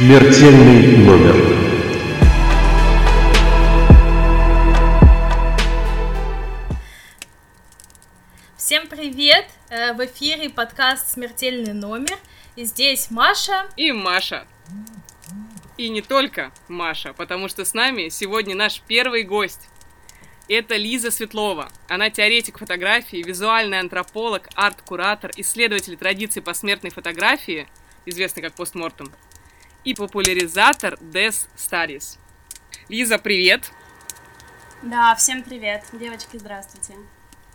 Смертельный номер. Всем привет! Э, В эфире подкаст «Смертельный номер». И здесь Маша. И Маша. И не только Маша, потому что с нами сегодня наш первый гость. Это Лиза Светлова. Она теоретик фотографии, визуальный антрополог, арт-куратор, исследователь традиций посмертной фотографии, известный как постмортем, и популяризатор Death Studies. Лиза, привет! Да, всем привет. Девочки, здравствуйте.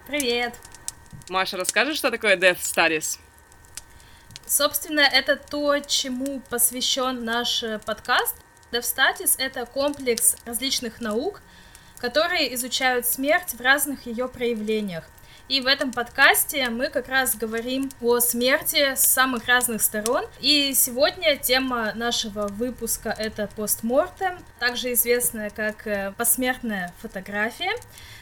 Привет! Маша, расскажешь, что такое Death Studies? Собственно, это то, чему посвящен наш э, подкаст. DevStudies — это комплекс различных наук, которые изучают смерть в разных ее проявлениях. И в этом подкасте мы как раз говорим о смерти с самых разных сторон. И сегодня тема нашего выпуска — это постмортем, также известная как э, посмертная фотография.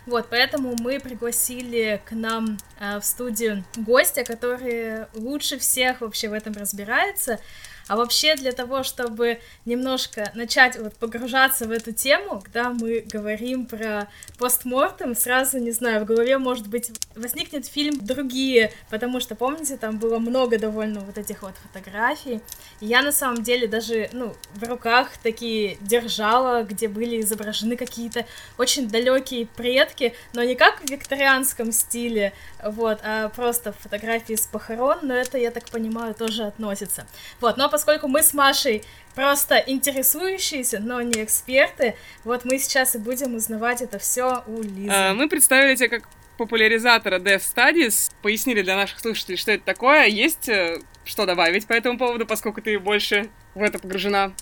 Вот, поэтому мы пригласили к нам э, в студию гостя, который лучше всех вообще в этом разбирается. А вообще для того, чтобы немножко начать вот погружаться в эту тему, когда мы говорим про постмортем, сразу, не знаю, в голове, может быть, возникнет фильм «Другие», потому что, помните, там было много довольно вот этих вот фотографий. И я на самом деле даже, ну, в руках такие держала, где были изображены какие-то очень далекие предки, но не как в викторианском стиле, вот, а просто фотографии с похорон, но это, я так понимаю, тоже относится. Вот, но поскольку мы с Машей просто интересующиеся, но не эксперты, вот мы сейчас и будем узнавать это все у Лизы. А, Мы представили тебя как популяризатора Death Studies, пояснили для наших слушателей, что это такое. Есть э, что добавить по этому поводу, поскольку ты больше в это погружена?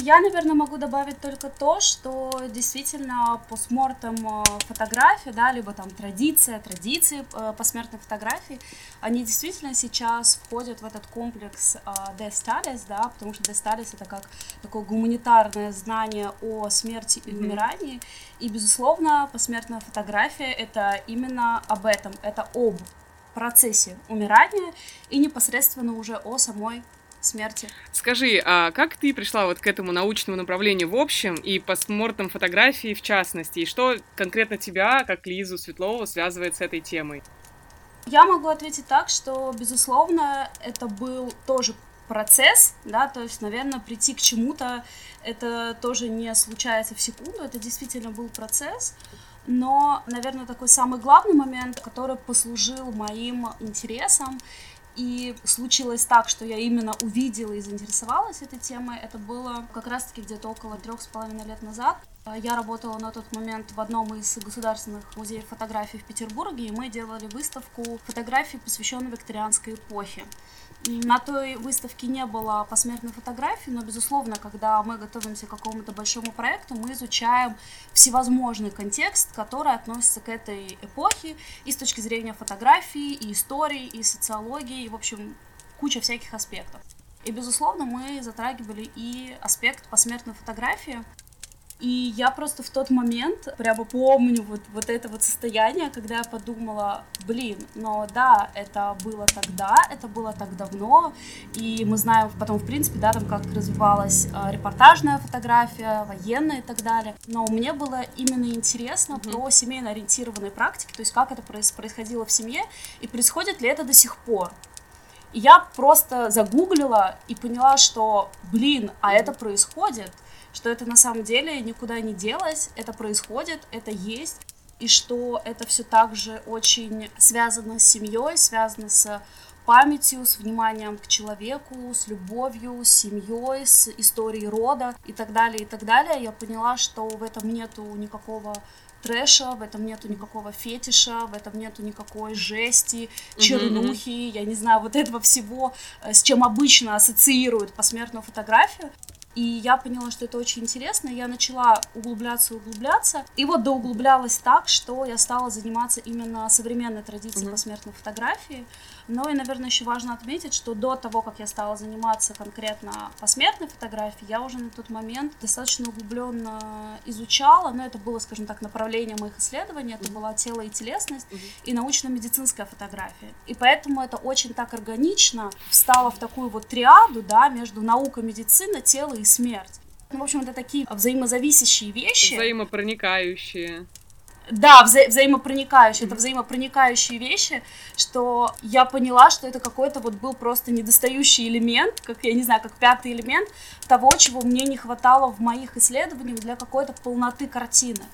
Я, наверное, могу добавить только то, что действительно постмортем э, фотографии, да, либо там традиция, традиции э, посмертной фотографии, они действительно сейчас входят в этот комплекс э, Death Studies, да, потому что Death Studies это как такое гуманитарное знание о смерти и умирании, и, безусловно, посмертная фотография это именно об этом, это об процессе умирания и непосредственно уже о самой смерти. Скажи, а как ты пришла вот к этому научному направлению в общем и постмортем фотографии в частности? И что конкретно тебя, как Лизу Светлову, связывает с этой темой? Я могу ответить так, что, безусловно, это был тоже процесс, да, то есть, наверное, прийти к чему-то, это тоже не случается в секунду, это действительно был процесс, но, наверное, такой самый главный момент, который послужил моим интересам, и случилось так, что я именно увидела и заинтересовалась этой темой, это было как раз-таки где-то около трех с половиной лет назад. Я работала на тот момент в одном из государственных музеев фотографий в Петербурге, и мы делали выставку фотографий, посвященной викторианской эпохе. На той выставке не было посмертной фотографии, но, безусловно, когда мы готовимся к какому-то большому проекту, мы изучаем всевозможный контекст, который относится к этой эпохе и с точки зрения фотографии, и истории, и социологии, и, в общем, куча всяких аспектов. И, безусловно, мы затрагивали и аспект посмертной фотографии, и я просто в тот момент прямо помню вот, вот это вот состояние, когда я подумала, блин, но да, это было тогда, это было так давно, и мы знаем потом, в принципе, да, там как развивалась э, репортажная фотография, военная и так далее. Но мне было именно интересно Мгм. про семейно ориентированные практики, то есть как это проис- происходило в семье, и происходит ли это до сих пор. И я просто загуглила и поняла, что, блин, а это происходит, что это на самом деле никуда не делось, это происходит, это есть, и что это все также очень связано с семьей, связано с памятью, с вниманием к человеку, с любовью, с семьей, с историей рода и так далее, и так далее. Я поняла, что в этом нету никакого трэша, в этом нету никакого фетиша, в этом нету никакой жести, чернухи, я не знаю, вот этого всего, э, с чем обычно ассоциируют посмертную фотографию. И я поняла, что это очень интересно, я начала углубляться, углубляться. И вот доуглублялась так, что я стала заниматься именно современной традицией Мгм. посмертной фотографии. Но и, наверное, еще важно отметить, что до того, как я стала заниматься конкретно посмертной фотографией, я уже на тот момент достаточно углубленно изучала, но это было, скажем так, направление моих исследований, это была тело и телесность Мгм. и научно-медицинская фотография. И поэтому это очень так органично встало в такую вот триаду, да, между наукой, медицина, тело и смерть. Ну, в общем, это такие взаимозависящие вещи. Взаимопроникающие. Да, вза взаимопроникающие. Это взаимопроникающие вещи, что я поняла, что это какой-то вот был просто недостающий элемент, как, я не знаю, как пятый элемент того, чего мне не хватало в моих исследованиях для какой-то полноты картины.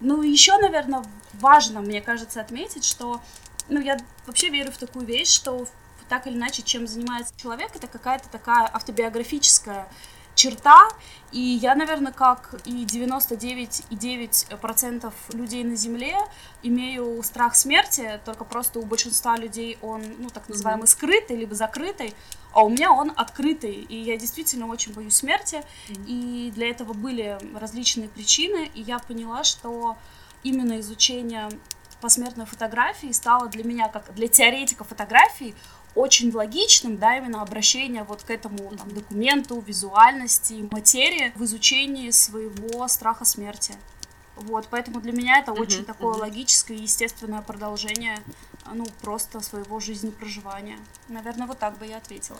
Ну, еще, наверное, важно, мне кажется, отметить, что, ну, я вообще верю в такую вещь, что так или иначе, чем занимается человек, это какая-то такая автобиографическая черта, и я, наверное, как и 99,9% людей на Земле, имею страх смерти, только просто у большинства людей он, ну, так называемый, скрытый, либо закрытый, а у меня он открытый, и я действительно очень боюсь смерти, и для этого были различные причины, и я поняла, что именно изучение посмертной фотографии стало для меня, как для теоретика фотографии, очень логичным, да, именно обращение вот к этому там, документу, визуальности, материи в изучении своего страха смерти. Вот, поэтому для меня это uh-huh, очень такое uh-huh. логическое и естественное продолжение, ну, просто своего жизнепроживания. Наверное, вот так бы я ответила.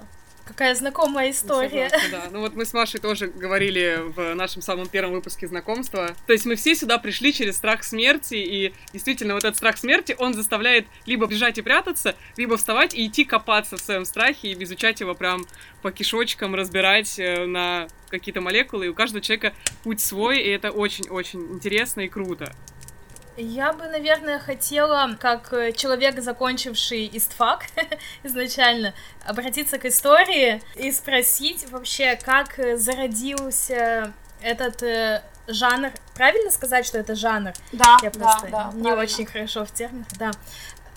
Какая знакомая история. Согласна, да. Ну вот мы с Машей тоже говорили в нашем самом первом выпуске знакомства. То есть мы все сюда пришли через страх смерти, и действительно вот этот страх смерти, он заставляет либо бежать и прятаться, либо вставать и идти копаться в своем страхе и изучать его прям по кишочкам, разбирать э, на какие-то молекулы. И у каждого человека путь свой, и это очень-очень интересно и круто. Я бы, наверное, хотела, как э, человек, закончивший истфак изначально, обратиться к истории и спросить вообще, как э, зародился этот э, жанр. Правильно сказать, что это жанр? Да, Я просто да, да, не правильно. очень хорошо в терминах, да.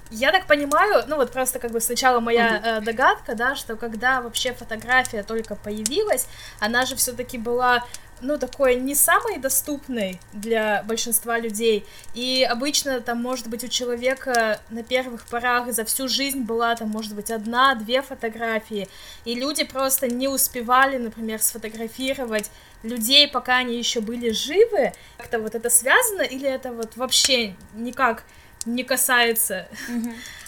Я так понимаю, ну вот просто как бы сначала моя э, догадка, да, что когда вообще фотография только появилась, она же все-таки была ну, такой не самой доступной для большинства людей. И обычно там, может быть, у человека на первых порах за всю жизнь была там, может быть, одна-две фотографии. И люди просто не успевали, например, сфотографировать людей, пока они еще были живы. Как-то вот это связано или это вот вообще никак не касается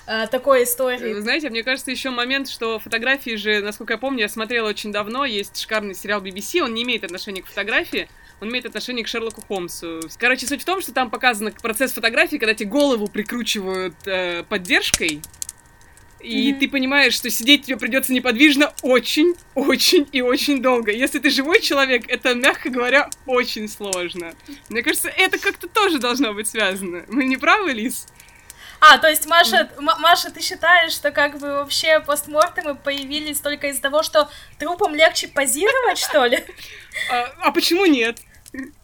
э, такой истории? знаете, мне кажется, еще момент, что фотографии же, насколько я помню, я смотрела очень давно, есть шикарный сериал BBC, он не имеет отношения к фотографии, он имеет отношение к Шерлоку Холмсу. Короче, суть в том, что там показан процесс фотографии, когда тебе голову прикручивают э, поддержкой, и Мгм. ты понимаешь, что сидеть тебе придется неподвижно очень, очень и очень долго. Если ты живой человек, это, мягко говоря, очень сложно. Мне кажется, это как-то тоже должно быть связано. Мы не правы, Лиз? А, то есть, Маша, М- Маша, ты считаешь, что как бы вообще постмортемы появились только из-за того, что трупам легче позировать, что ли? А, а почему нет?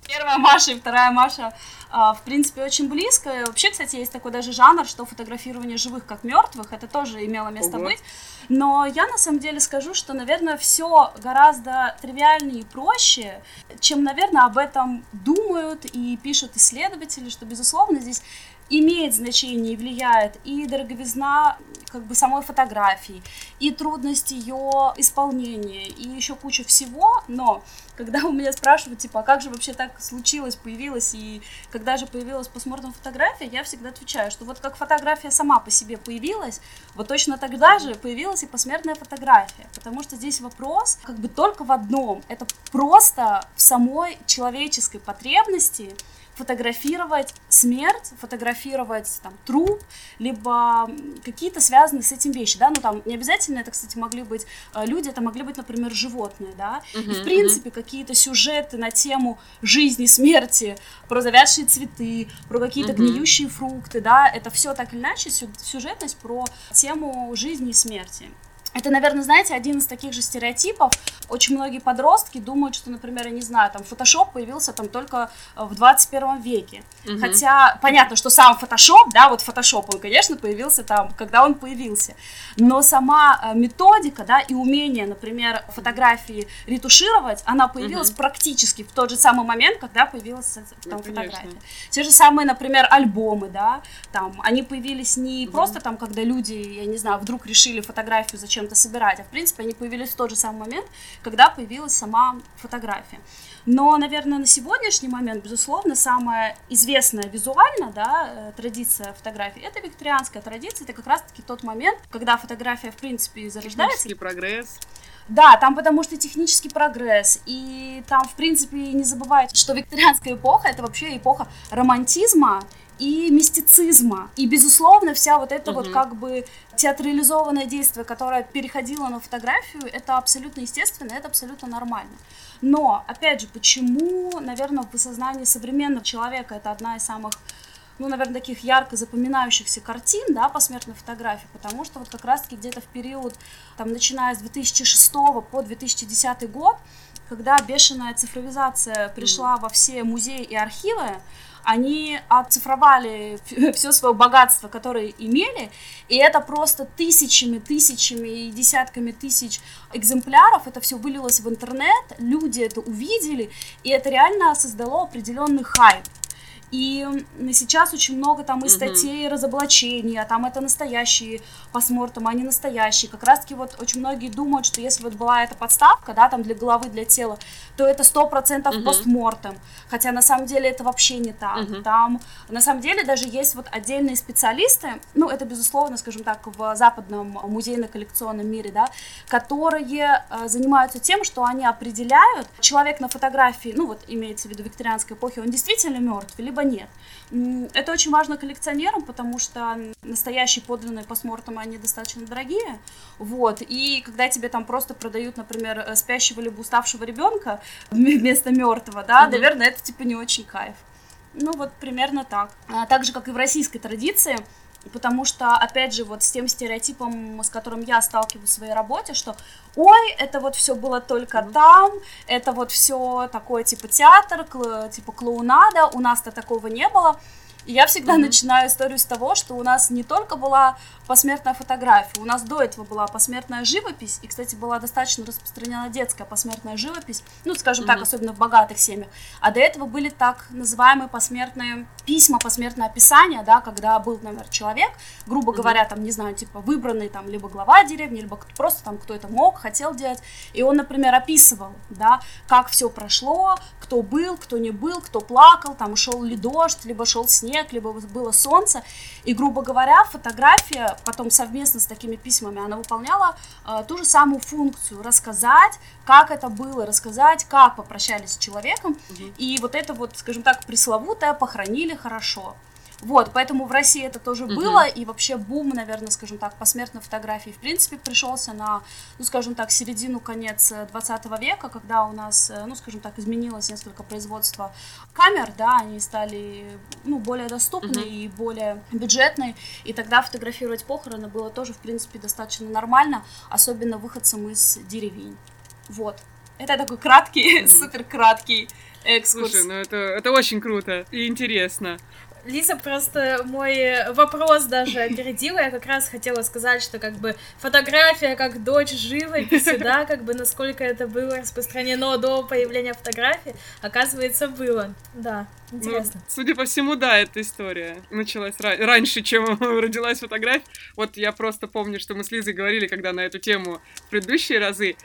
Первая Маша и вторая Маша, в принципе, очень близко. И Вообще, кстати, есть такой даже жанр, что фотографирование живых как мертвых, это тоже имело место Ого. быть. Но я на самом деле скажу, что, наверное, все гораздо тривиальнее и проще, чем, наверное, об этом думают и пишут исследователи, что, безусловно, здесь имеет значение и влияет и дороговизна как бы самой фотографии, и трудность ее исполнения, и еще куча всего, но когда у меня спрашивают, типа, а как же вообще так случилось, появилось, и когда же появилась постмортом фотография, я всегда отвечаю, что вот как фотография сама по себе появилась, вот точно тогда же появилась и посмертная фотография, потому что здесь вопрос как бы только в одном, это просто в самой человеческой потребности фотографировать смерть, фотографировать там труп, либо какие-то связанные с этим вещи, да, ну там не обязательно это, кстати, могли быть э, люди, это могли быть, например, животные, да, и в принципе какие-то сюжеты на тему жизни, смерти, про завядшие цветы, про какие-то Мгм. гниющие фрукты, да, это все так или иначе сю- сюжетность про тему жизни и смерти. Это, наверное, знаете, один из таких же стереотипов. Очень многие подростки думают, что, например, я не знаю, там, фотошоп появился там только э, в 21 веке. Мгм. Хотя понятно, что сам фотошоп, да, вот фотошоп, он, конечно, появился там, когда он появился. Но сама э, методика, да, и умение, например, фотографии ретушировать, она появилась Мгм. практически в тот же самый момент, когда появилась Ну, там конечно. фотография. Те же самые, например, альбомы, да, там, они появились не Мгм. просто там, когда люди, я не знаю, вдруг решили фотографию зачем-то собирать, а в принципе они появились в тот же самый момент, когда появилась сама фотография. Но, наверное, на сегодняшний момент, безусловно, самая известная визуально, да, э, традиция фотографии, это викторианская традиция, это как раз-таки тот момент, когда фотография, в принципе, зарождается, Технический прогресс. Да, там потому что технический прогресс, и там, в принципе, не забывайте, что викторианская эпоха — это вообще эпоха романтизма, и мистицизма. И, безусловно, вся вот эта угу. вот как бы театрализованное действие, которое переходило на фотографию, это абсолютно естественно, это абсолютно нормально. Но, опять же, почему, наверное, в сознании современного человека это одна из самых ну, наверное, таких ярко запоминающихся картин, да, посмертной фотографии, потому что вот как раз-таки где-то в период, там, начиная с 2006 по 2010 год, когда бешеная цифровизация пришла mm-hmm. во все музеи и архивы, они оцифровали все свое богатство, которое имели, и это просто тысячами, тысячами и десятками тысяч экземпляров, это все вылилось в интернет, люди это увидели, и это реально создало определенный хайп. И сейчас очень много там и статей mm-hmm. разоблачения, там это настоящие постмортом, а не настоящие. Как раз-таки вот очень многие думают, что если вот была эта подставка, да, там для головы, для тела, то это сто процентов mm-hmm. постмортом. Хотя на самом деле это вообще не так. Mm-hmm. Там на самом деле даже есть вот отдельные специалисты, ну это безусловно, скажем так, в западном музейно-коллекционном мире, да, которые э, занимаются тем, что они определяют, человек на фотографии, ну вот имеется в виду викторианской эпохи, он действительно мертв, либо нет. Это очень важно коллекционерам, потому что настоящие подлинные постмортемы, они достаточно дорогие, вот, и когда тебе там просто продают, например, э, спящего либо уставшего ребенка вместо мертвого, да, mm-hmm. наверное, это типа не очень кайф. Ну вот примерно так. А, так же, как и в российской традиции, потому что, опять же, вот с тем стереотипом, с которым я сталкиваюсь в своей работе, что, ой, это вот все было только mm-hmm. там, это вот все такое типа театр, кл- типа клоунада, у нас-то такого не было. И я всегда mm-hmm. начинаю историю с того, что у нас не только была посмертная фотография, у нас до этого была посмертная живопись, и, кстати, была достаточно распространена детская посмертная живопись, ну, скажем mm-hmm. так, особенно в богатых семьях, а до этого были так называемые посмертные письма, посмертное описание, да, когда был, например, человек, грубо mm-hmm. говоря, там, не знаю, типа, выбранный там либо глава деревни, либо просто там кто это мог, хотел делать, и он, например, описывал, да, как все прошло, кто был, кто не был, кто плакал, там, шел ли дождь, либо шел снег, либо было солнце. И, грубо говоря, фотография потом совместно с такими письмами, она выполняла э, ту же самую функцию, рассказать, как это было, рассказать, как попрощались с человеком. Угу. И вот это вот, скажем так, пресловутое похоронили хорошо. Вот, поэтому в России это тоже mm-hmm. было, и вообще бум, наверное, скажем так, посмертной фотографии, в принципе, пришелся на, ну, скажем так, середину, конец 20 э, века, когда у нас, э, ну, скажем так, изменилось несколько производства камер, да, они стали, ну, более доступны mm-hmm. и более бюджетные, и тогда фотографировать похороны было тоже, в принципе, достаточно нормально, особенно выходцам из деревень. Вот. Это такой краткий, mm-hmm. супер краткий экскурс. Слушай, ну это, это очень круто и интересно. Лиза просто мой вопрос даже опередила. Я как раз хотела сказать, что как бы фотография как дочь живописи, да, как бы насколько это было распространено до появления фотографии, оказывается, было. Да, интересно. Ну, судя по всему, да, эта история началась ра- раньше, чем родилась фотография. Вот я просто помню, что мы с Лизой говорили, когда на эту тему в предыдущие разы,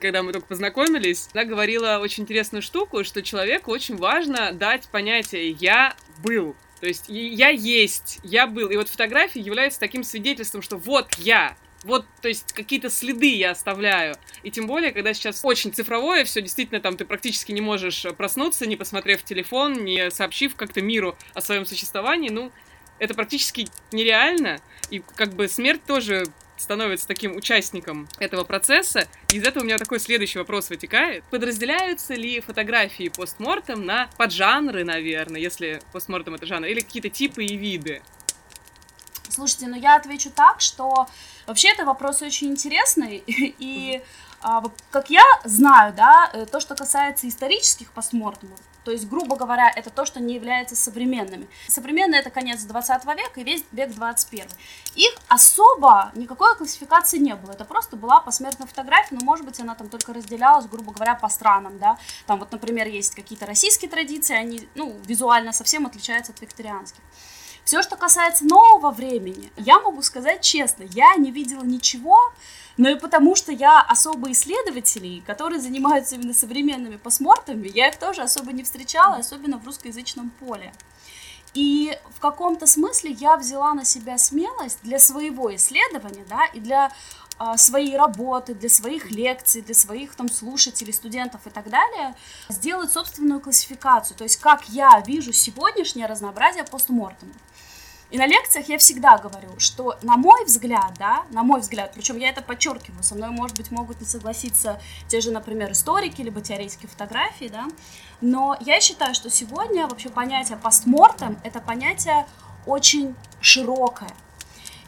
когда мы только познакомились, она говорила очень интересную штуку, что человеку очень важно дать понятие «я был». То есть я есть, я был. И вот фотографии являются таким свидетельством, что вот я, вот, то есть какие-то следы я оставляю. И тем более, когда сейчас очень цифровое все, действительно, там ты практически не можешь проснуться, не посмотрев телефон, не сообщив как-то миру о своем существовании, ну, это практически нереально. И как бы смерть тоже становится таким участником этого процесса. из этого у меня такой следующий вопрос вытекает. Подразделяются ли фотографии постмортем на поджанры, наверное, если постмортем это жанр, или какие-то типы и виды? Слушайте, ну я отвечу так, что вообще это вопрос очень интересный, и а, как я знаю, да, э, то, что касается исторических постмортемов, то есть, грубо говоря, это то, что не является современными. Современные это конец 20 века и весь век 21. Их особо никакой классификации не было. Это просто была посмертная фотография, но, может быть, она там только разделялась, грубо говоря, по странам, да. Там вот, например, есть какие-то российские традиции, они, ну, визуально совсем отличаются от викторианских. Все, что касается нового времени, я могу сказать честно, я не видела ничего, но и потому что я особо исследователей, которые занимаются именно современными постмортами, я их тоже особо не встречала, особенно в русскоязычном поле. И в каком-то смысле я взяла на себя смелость для своего исследования, да, и для а, свои работы, для своих лекций, для своих там слушателей, студентов и так далее, сделать собственную классификацию, то есть как я вижу сегодняшнее разнообразие постмортема. И на лекциях я всегда говорю, что на мой взгляд, да, на мой взгляд, причем я это подчеркиваю, со мной, может быть, могут не согласиться те же, например, историки, либо теоретики фотографии, да, но я считаю, что сегодня вообще понятие постмортем — это понятие очень широкое.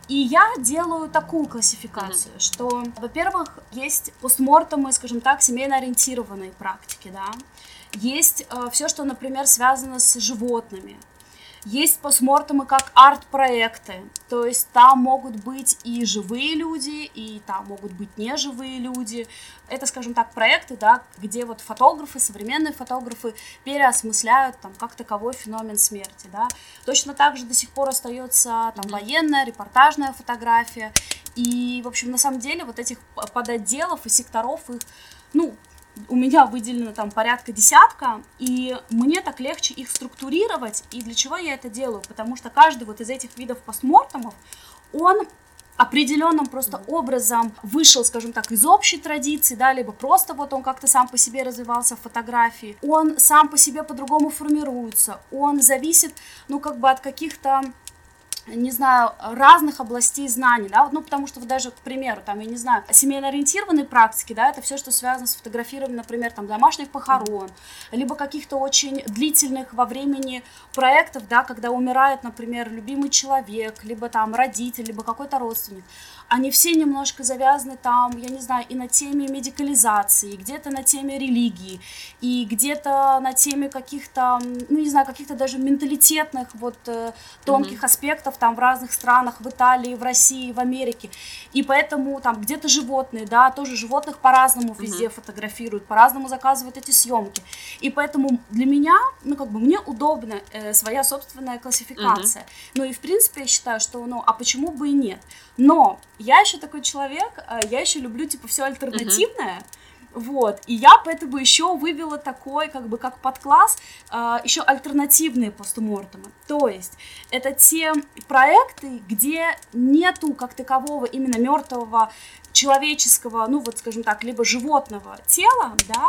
И я делаю такую классификацию, mm-hmm. что, во-первых, есть постмортемы, скажем так, семейно ориентированные практики, да, есть э, все, что, например, связано с животными, есть постмортемы как арт-проекты, то есть там могут быть и живые люди, и там могут быть неживые люди. Это, скажем так, проекты, да, где вот фотографы, современные фотографы переосмысляют там как таковой феномен смерти, да. Точно так же до сих пор остается там военная, репортажная фотография. И, в общем, на самом деле вот этих подотделов и секторов их ну, у меня выделено там порядка десятка, и мне так легче их структурировать. И для чего я это делаю? Потому что каждый вот из этих видов постмортемов, он определенным просто образом вышел, скажем так, из общей традиции, да, либо просто вот он как-то сам по себе развивался в фотографии, он сам по себе по-другому формируется, он зависит, ну, как бы от каких-то не знаю, разных областей знаний, да, ну, потому что вот даже, к примеру, там, я не знаю, семейно-ориентированные практики, да, это все, что связано с фотографированием, например, там, домашних похорон, либо каких-то очень длительных во времени проектов, да, когда умирает, например, любимый человек, либо там родитель, либо какой-то родственник, они все немножко завязаны там, я не знаю, и на теме медикализации, где-то на теме религии, и где-то на теме каких-то, ну, не знаю, каких-то даже менталитетных вот э, тонких mm-hmm. аспектов там в разных странах, в Италии, в России, в Америке. И поэтому там где-то животные, да, тоже животных по-разному mm-hmm. везде фотографируют, по-разному заказывают эти съемки. И поэтому для меня, ну, как бы мне удобна э, своя собственная классификация. Mm-hmm. Ну, и в принципе я считаю, что, ну, а почему бы и нет? Но я еще такой человек, э, я еще люблю, типа, все альтернативное. Uh-huh. Вот, и я поэтому еще вывела такой, как бы, как подкласс, э, еще альтернативные постмортемы. То есть, это те проекты, где нету как такового именно мертвого человеческого, ну вот скажем так, либо животного тела, да,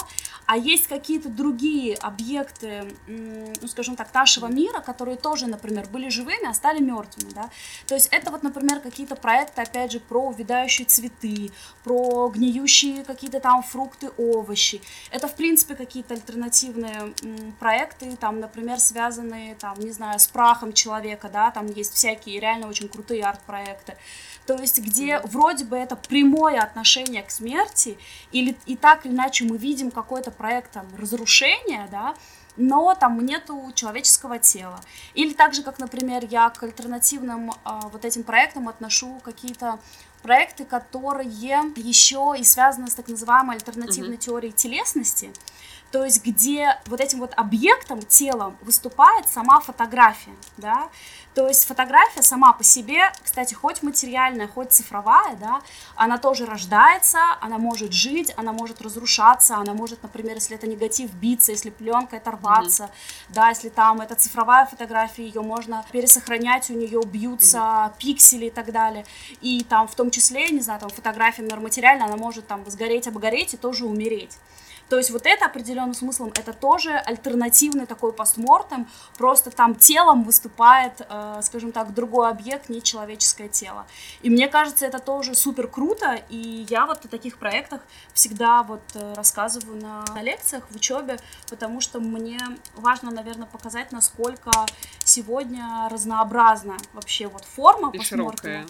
а есть какие-то другие объекты, ну скажем так, нашего мира, которые тоже, например, были живыми, а стали мертвыми, да. То есть это вот, например, какие-то проекты, опять же, про увядающие цветы, про гниющие какие-то там фрукты, овощи. Это, в принципе, какие-то альтернативные проекты, там, например, связанные, там, не знаю, с прахом человека, да, там есть всякие реально очень крутые арт-проекты то есть где вроде бы это прямое отношение к смерти, или и так или иначе мы видим какой-то проект там, разрушения, да, но там нету человеческого тела. Или так же, как, например, я к альтернативным э, вот этим проектам отношу какие-то проекты, которые еще и связаны с так называемой альтернативной mm-hmm. теорией телесности, то есть где вот этим вот объектом, телом выступает сама фотография, да, то есть фотография сама по себе, кстати, хоть материальная, хоть цифровая, да, она тоже рождается, она может жить, она может разрушаться, она может, например, если это негатив, биться, если пленка оторваться, mm-hmm. да, если там это цифровая фотография, ее можно пересохранять, у нее бьются mm-hmm. пиксели и так далее, и там в том числе, не знаю, там фотография, например, материальная, она может там сгореть, обгореть и тоже умереть. То есть вот это определенным смыслом, это тоже альтернативный такой постмортем, просто там телом выступает, э, скажем так, другой объект, не человеческое тело. И мне кажется, это тоже супер круто, и я вот о таких проектах всегда вот э, рассказываю на, на лекциях, в учебе, потому что мне важно, наверное, показать, насколько сегодня разнообразна вообще вот форма постмортема.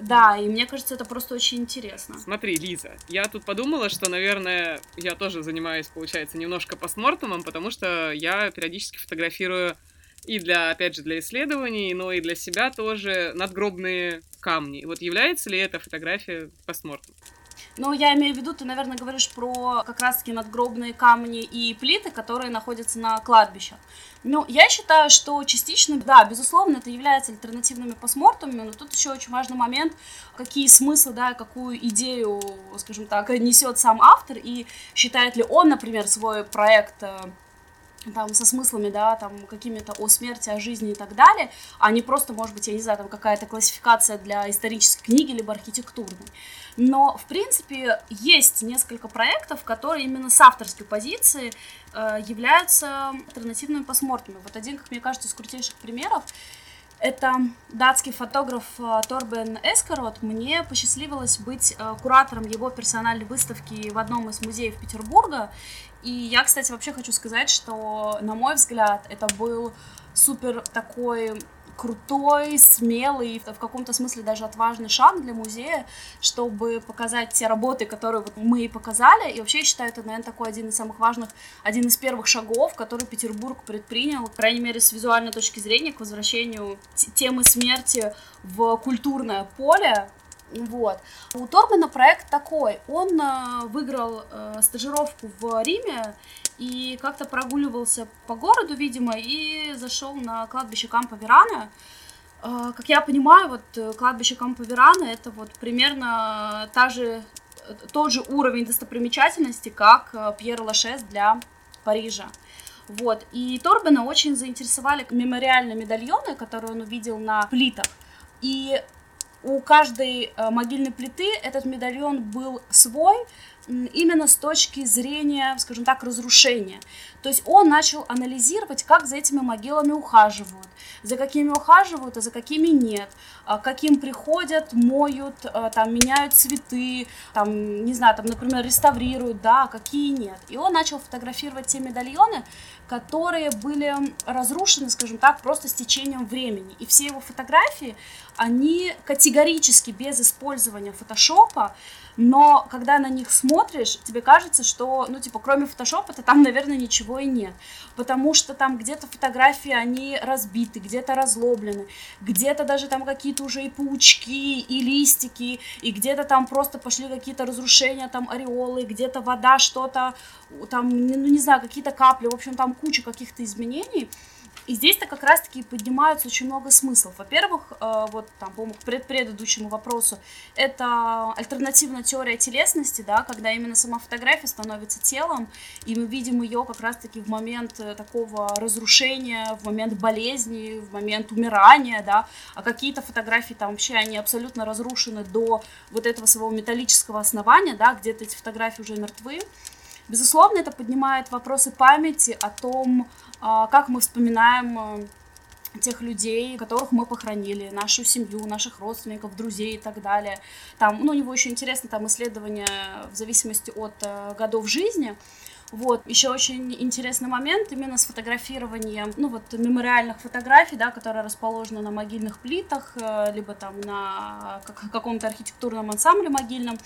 Да, и мне кажется, это просто очень интересно. Смотри, Лиза, я тут подумала, что, наверное, я тоже занимаюсь, получается, немножко постмортумом, потому что я периодически фотографирую и для, опять же, для исследований, но и для себя тоже надгробные камни. Вот является ли эта фотография постмортом? Ну, я имею в виду, ты, наверное, говоришь про как раз-таки надгробные камни и плиты, которые находятся на кладбищах. Ну, я считаю, что частично, да, безусловно, это является альтернативными постмортами, но тут еще очень важный момент, какие смыслы, да, какую идею, скажем так, несет сам автор, и считает ли он, например, свой проект э, там, со смыслами, да, там, какими-то о смерти, о жизни и так далее, а не просто, может быть, я не знаю, там, какая-то классификация для исторической книги, либо архитектурной. Но, в принципе, есть несколько проектов, которые именно с авторской позиции э, являются альтернативными посмотрами. Вот один, как мне кажется, из крутейших примеров это датский фотограф э, Торбен Эскарот. Мне посчастливилось быть э, куратором его персональной выставки в одном из музеев Петербурга. И я, кстати, вообще хочу сказать, что, на мой взгляд, это был супер такой крутой, смелый, в каком-то смысле даже отважный шаг для музея, чтобы показать те работы, которые вот мы показали. И вообще я считаю, это, наверное, такой один из самых важных, один из первых шагов, который Петербург предпринял, по крайней мере, с визуальной точки зрения, к возвращению темы смерти в культурное поле, вот. У Торбана проект такой. Он э, выиграл э, стажировку в Риме и как-то прогуливался по городу, видимо, и зашел на кладбище Кампа Верана. Э, как я понимаю, вот э, кладбище Кампа Верана это вот примерно та же, тот же уровень достопримечательности, как э, Пьер Лашес для Парижа. Вот. И Торбена очень заинтересовали мемориальные медальоны, которые он увидел на плитах. И у каждой э, могильной плиты этот медальон был свой, именно с точки зрения, скажем так, разрушения. То есть он начал анализировать, как за этими могилами ухаживают, за какими ухаживают, а за какими нет, а каким приходят, моют, э, там, меняют цветы, там, не знаю, там, например, реставрируют, да, а какие нет. И он начал фотографировать те медальоны, которые были разрушены, скажем так, просто с течением времени. И все его фотографии, они категорически без использования фотошопа, но когда на них смотришь, тебе кажется, что, ну, типа, кроме фотошопа-то там, наверное, ничего и нет, потому что там где-то фотографии, они разбиты, где-то разлоблены, где-то даже там какие-то уже и паучки, и листики, и где-то там просто пошли какие-то разрушения, там ореолы, где-то вода, что-то, там, ну, не знаю, какие-то капли, в общем, там куча каких-то изменений, и здесь-то как раз-таки поднимаются очень много смыслов. Во-первых, э, вот там, по к предыдущему вопросу, это альтернативная теория телесности, да, когда именно сама фотография становится телом, и мы видим ее как раз-таки в момент э, такого разрушения, в момент болезни, в момент умирания, да, а какие-то фотографии там вообще, они абсолютно разрушены до вот этого своего металлического основания, да, где-то эти фотографии уже мертвы. Безусловно, это поднимает вопросы памяти о том, как мы вспоминаем э, тех людей, которых мы похоронили, нашу семью, наших родственников, друзей и так далее. Там, ну, у него еще интересно там исследования в зависимости от э, годов жизни. Вот, еще очень интересный момент именно с фотографированием, ну вот, мемориальных фотографий, да, которые расположены на могильных плитах, э, либо там на каком-то архитектурном ансамбле могильном.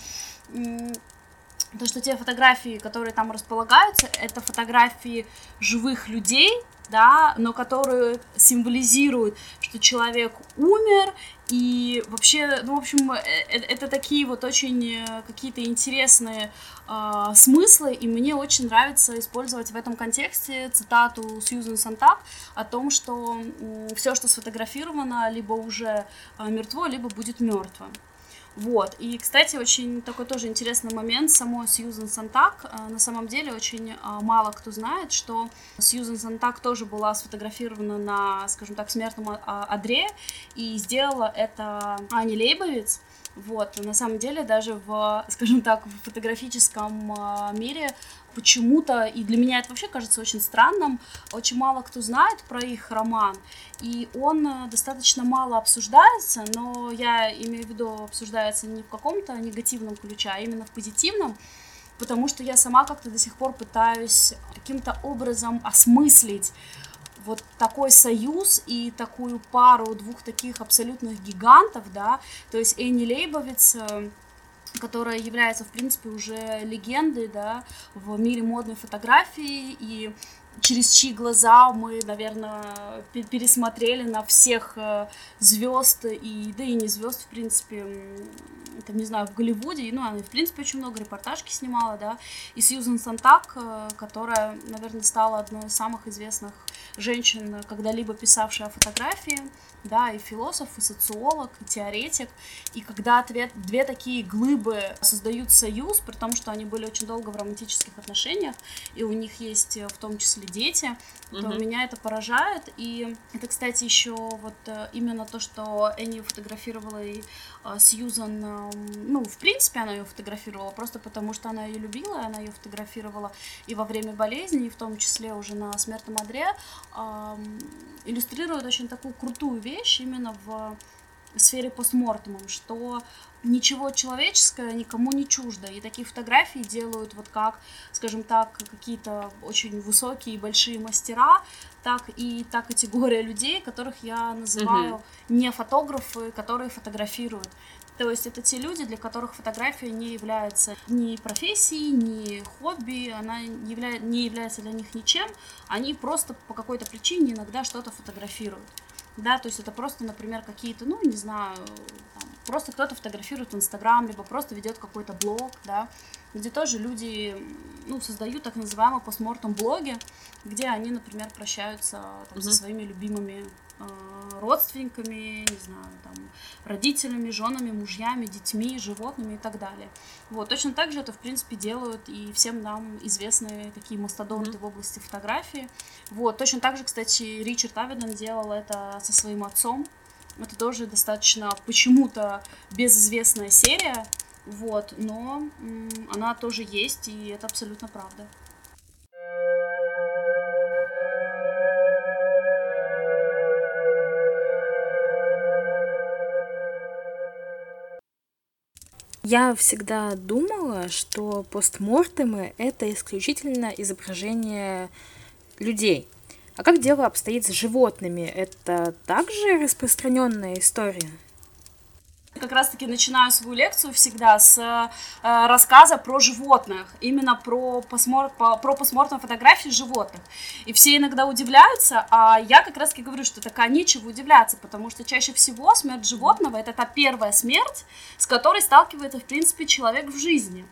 То, что те фотографии, которые там располагаются, это фотографии живых людей, да, но которые символизируют, что человек умер, и вообще, ну, в общем, это, э, это такие вот очень э, какие-то интересные э, смыслы, и мне очень нравится использовать в этом контексте цитату Сьюзен Сантак о том, что э, все, что сфотографировано, либо уже э, мертво, либо будет мертвым. Вот. И, кстати, очень такой тоже интересный момент. Самой Сьюзен Сантак, э, на самом деле, очень э, мало кто знает, что Сьюзен Сантак тоже была сфотографирована на, скажем так, смертном одре, и сделала это Ани Лейбовиц. Вот, на самом деле, даже в, скажем так, в фотографическом э, мире почему-то, и для меня это вообще кажется очень странным, очень мало кто знает про их роман, и он э, достаточно мало обсуждается, но я имею в виду обсуждается не в каком-то негативном ключе, а именно в позитивном, потому что я сама как-то до сих пор пытаюсь каким-то образом осмыслить вот такой союз и такую пару двух таких абсолютных гигантов, да, то есть Энни Лейбовиц, э, которая является, в принципе, уже легендой, да, в мире модной фотографии, и через чьи глаза мы, наверное, пересмотрели на всех э, звезд и да и не звезд, в принципе, там, не знаю, в Голливуде, ну, она, в принципе, очень много репортажки снимала, да, и Сьюзен Сантак, э, которая, наверное, стала одной из самых известных женщин, когда-либо писавшая фотографии, да, и философ, и социолог, и теоретик, и когда две, две такие глыбы создают союз, при том, что они были очень долго в романтических отношениях, и у них есть в том числе дети, то mm меня это поражает, и это, кстати, еще вот э, именно то, что Энни фотографировала и э, Сьюзан, ну, в принципе, она ее фотографировала, просто потому что она ее любила, и она ее фотографировала и во время болезни, и в том числе уже на смертном одре, иллюстрирует очень такую крутую вещь именно в сфере постмортемом, что ничего человеческое никому не чуждо. И такие фотографии делают вот как, скажем так, какие-то очень высокие и большие мастера, так и та категория людей, которых я называю mm-hmm. не фотографы, которые фотографируют. То есть это те люди, для которых фотография не является ни профессией, ни хобби, она явля... не является для них ничем, они просто по какой-то причине иногда что-то фотографируют. Да, то есть это просто, например, какие-то, ну, не знаю, просто кто-то фотографирует в Инстаграм, либо просто ведет какой-то блог, да, где тоже люди, ну, создают так называемые постмортом блоги, где они, например, прощаются там, mm-hmm. со своими любимыми э, родственниками, не знаю, там, родителями, женами, мужьями, детьми, животными и так далее. Вот, точно так же это, в принципе, делают и всем нам известные такие мастодонты mm-hmm. в области фотографии. Вот, точно так же, кстати, Ричард Авидон делал это со своим отцом. Это тоже достаточно почему-то безызвестная серия, вот, но она тоже есть, и это абсолютно правда. Я всегда думала, что постмортемы — это исключительно изображение людей. А как дело обстоит с животными? Это также распространенная история? как раз-таки начинаю свою лекцию всегда с э, рассказа про животных, именно про, посмор, по, про посмортные фотографии животных. И все иногда удивляются, а я как раз-таки говорю, что такая нечего удивляться, потому что чаще всего смерть животного это та первая смерть, с которой сталкивается, в принципе, человек в жизни.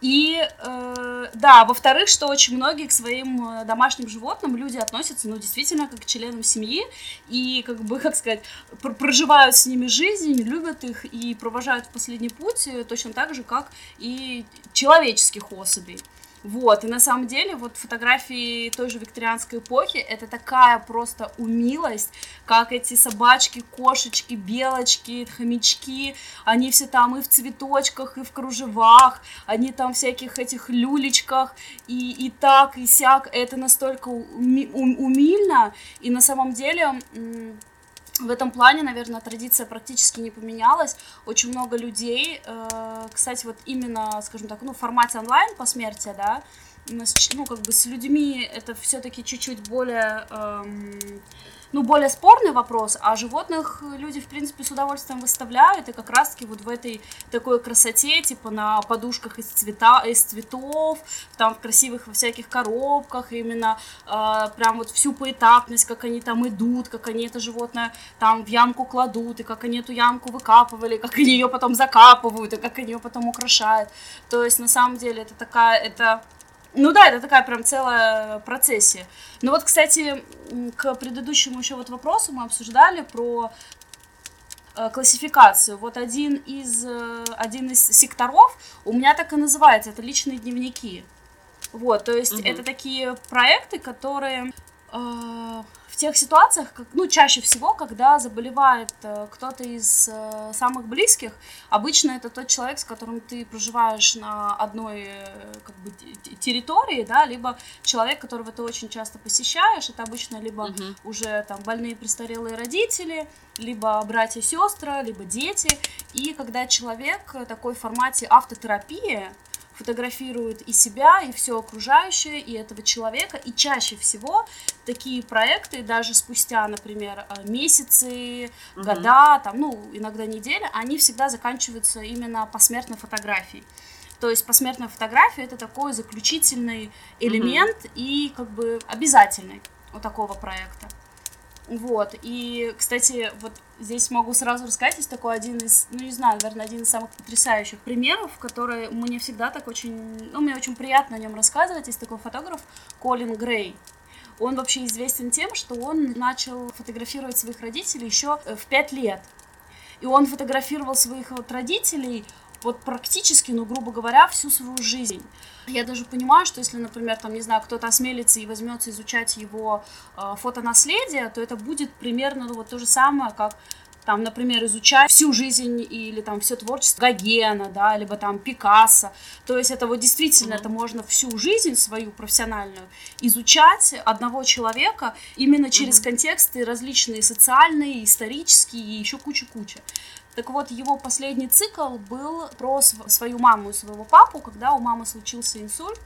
И э, да, во-вторых, что очень многие к своим э, домашним животным люди относятся, ну, действительно, как к членам семьи, и, как бы, как сказать, пр проживают с ними жизнь, любят их и провожают в последний путь э, точно так же, как и человеческих особей. Вот, и на самом деле вот фотографии той же викторианской эпохи это такая просто умилость, как эти собачки, кошечки, белочки, хомячки, они все там и в цветочках, и в кружевах, они там всяких этих люлечках, и, и так, и сяк, это настолько уми- умильно, и на самом деле в этом плане, наверное, традиция практически не поменялась. Очень много людей, э, кстати, вот именно, скажем так, ну, в формате онлайн по смерти, да, ну, как бы с людьми это все-таки чуть-чуть более эм, ну, более спорный вопрос, а животных люди, в принципе, с удовольствием выставляют, и как раз-таки вот в этой такой красоте, типа на подушках из, цвета, из цветов, там в красивых во всяких коробках, именно э, прям вот всю поэтапность, как они там идут, как они это животное там в ямку кладут, и как они эту ямку выкапывали, как они ее потом закапывают, и как они ее потом украшают. То есть, на самом деле, это такая, это ну да, это такая прям целая процессия. Ну вот, кстати, к предыдущему еще вот вопросу мы обсуждали про э, классификацию. Вот один из, э, один из секторов у меня так и называется, это личные дневники. Вот, то есть угу. это такие проекты, которые э, тех ситуациях, как, ну, чаще всего, когда заболевает э, кто-то из э, самых близких, обычно это тот человек, с которым ты проживаешь на одной э, как бы, территории, да, либо человек, которого ты очень часто посещаешь, это обычно либо угу. уже там больные престарелые родители, либо братья сестры, либо дети, и когда человек такой в формате автотерапии, фотографирует и себя, и все окружающее, и этого человека. И чаще всего такие проекты, даже спустя, например, э, месяцы, угу. года, там, ну, иногда недели, они всегда заканчиваются именно посмертной фотографией. То есть посмертная фотография это такой заключительный элемент угу. и как бы обязательный у такого проекта. Вот, и, кстати, вот здесь могу сразу рассказать, есть такой один из, ну, не знаю, наверное, один из самых потрясающих примеров, который мне всегда так очень, ну, мне очень приятно о нем рассказывать. Есть такой фотограф Колин Грей. Он вообще известен тем, что он начал фотографировать своих родителей еще в пять лет. И он фотографировал своих вот родителей вот практически, ну, грубо говоря, всю свою жизнь. Я даже понимаю, что если, например, там, не знаю, кто-то осмелится и возьмется изучать его э, фотонаследие, то это будет примерно ну, вот то же самое, как там, например, изучать всю жизнь или там все творчество Гогена, да, либо там Пикассо. То есть это вот действительно, mm-hmm. это можно всю жизнь свою профессиональную изучать одного человека именно через mm-hmm. контексты различные социальные, исторические и еще куча-куча. Так вот, его последний цикл был про свою маму и своего папу, когда у мамы случился инсульт,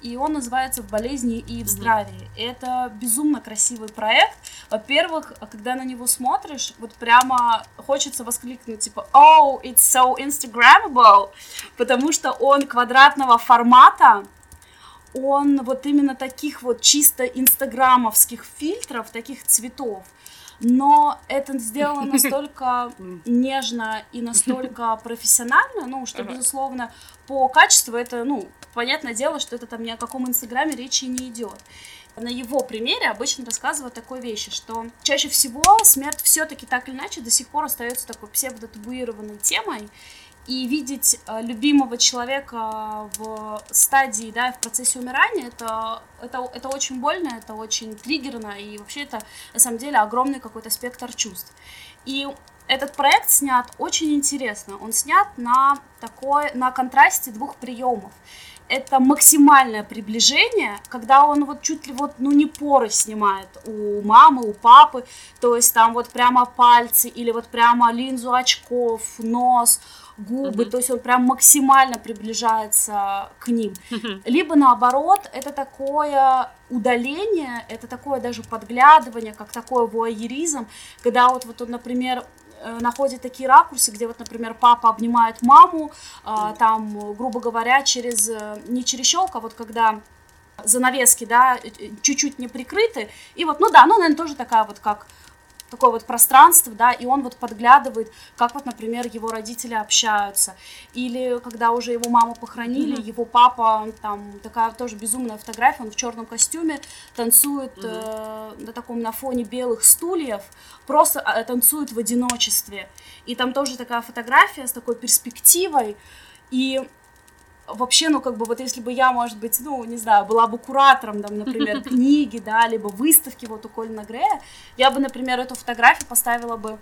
и он называется «В болезни и в здравии». Mm-hmm. Это безумно красивый проект. Во-первых, когда на него смотришь, вот прямо хочется воскликнуть, типа, «Oh, it's so Instagrammable!» Потому что он квадратного формата, он вот именно таких вот чисто инстаграмовских фильтров, таких цветов но это сделано настолько нежно и настолько профессионально, ну, что, безусловно, по качеству это, ну, понятное дело, что это там ни о каком инстаграме речи не идет. На его примере обычно рассказывают такой вещи, что чаще всего смерть все-таки так или иначе до сих пор остается такой псевдотабуированной темой, и видеть э, любимого человека в стадии, да, в процессе умирания, это, это, это очень больно, это очень триггерно, и вообще это, на самом деле, огромный какой-то спектр чувств. И этот проект снят очень интересно. Он снят на такой, на контрасте двух приемов. Это максимальное приближение, когда он вот чуть ли вот, ну, не поры снимает у мамы, у папы, то есть там вот прямо пальцы или вот прямо линзу очков, нос, губы, mm-hmm. то есть он прям максимально приближается к ним. Mm-hmm. Либо наоборот, это такое удаление, это такое даже подглядывание, как такой вуайеризм, когда вот, вот он, например, находит такие ракурсы, где вот, например, папа обнимает маму, э, там, грубо говоря, через, э, не через щелк, а вот когда занавески, да, чуть-чуть не прикрыты, и вот, ну да, ну, наверное, тоже такая вот, как такое вот пространство, да, и он вот подглядывает, как вот, например, его родители общаются. Или когда уже его маму похоронили, mm-hmm. его папа, там такая тоже безумная фотография, он в черном костюме танцует mm-hmm. э, на таком на фоне белых стульев, просто э, танцует в одиночестве. И там тоже такая фотография с такой перспективой. И вообще, ну, как бы, вот если бы я, может быть, ну, не знаю, была бы куратором, там, например, книги, да, либо выставки вот у Колина Грея, я бы, например, эту фотографию поставила бы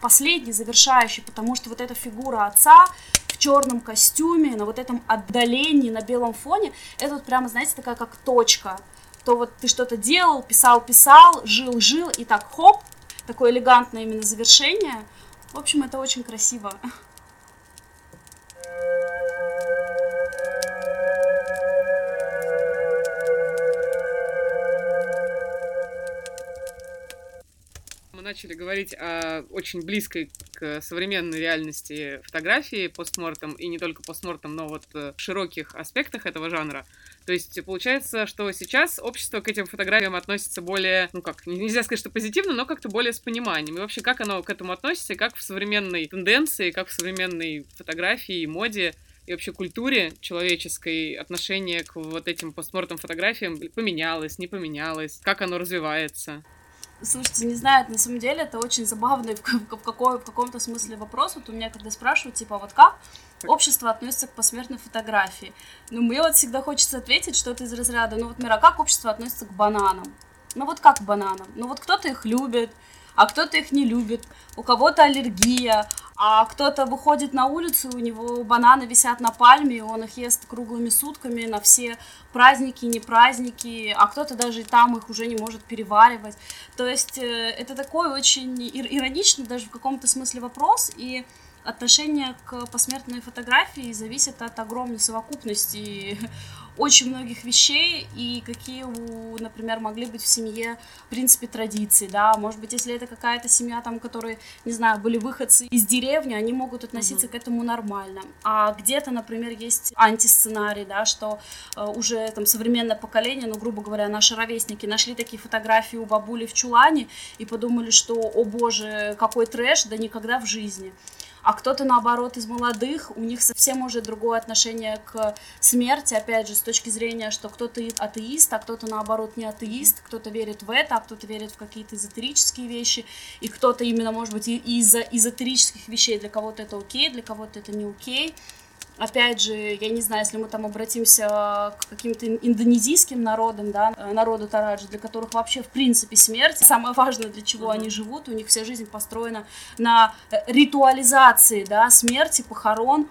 последней, завершающей, потому что вот эта фигура отца в черном костюме, на вот этом отдалении, на белом фоне, это вот прямо, знаете, такая как точка. То вот ты что-то делал, писал, писал, жил, жил, и так хоп, такое элегантное именно завершение. В общем, это очень красиво. Начали говорить о очень близкой к современной реальности фотографии постмортом, и не только постмортом, но вот э, широких аспектах этого жанра. То есть получается, что сейчас общество к этим фотографиям относится более, ну как, нельзя сказать, что позитивно, но как-то более с пониманием. И вообще, как оно к этому относится, как в современной тенденции, как в современной фотографии и моде и вообще культуре человеческой отношение к вот этим постмортом фотографиям поменялось, не поменялось, как оно развивается? Слушайте, не знаю, на самом деле это очень забавный в, какой, в каком-то смысле вопрос. Вот у меня когда спрашивают, типа, вот как общество относится к посмертной фотографии? Ну, мне вот всегда хочется ответить что-то из разряда, ну вот, Мира, как общество относится к бананам? Ну вот как к бананам? Ну вот кто-то их любит, а кто-то их не любит, у кого-то аллергия, а кто-то выходит на улицу, у него бананы висят на пальме, и он их ест круглыми сутками на все праздники, не праздники, а кто-то даже и там их уже не может переваривать. То есть э, это такой очень ироничный даже в каком-то смысле вопрос, и отношение к посмертной фотографии зависит от огромной совокупности очень многих вещей и какие, у, например, могли быть в семье, в принципе, традиции, да, может быть, если это какая-то семья, там, которые, не знаю, были выходцы из деревни, они могут относиться mm-hmm. к этому нормально, а где-то, например, есть антисценарий, да, что э, уже там современное поколение, ну, грубо говоря, наши ровесники нашли такие фотографии у бабули в чулане и подумали, что, о боже, какой трэш, да никогда в жизни. А кто-то, наоборот, из молодых, у них совсем уже другое отношение к смерти, опять же, с точки зрения, что кто-то атеист, а кто-то, наоборот, не атеист, кто-то верит в это, а кто-то верит в какие-то эзотерические вещи, и кто-то именно, может быть, из-за эзотерических вещей, для кого-то это окей, для кого-то это не окей, Опять же, я не знаю, если мы там обратимся к каким-то индонезийским народам, да, народу Тараджи, для которых вообще в принципе смерть самое важное, для чего mm-hmm. они живут, у них вся жизнь построена на ритуализации, да, смерти, похорон,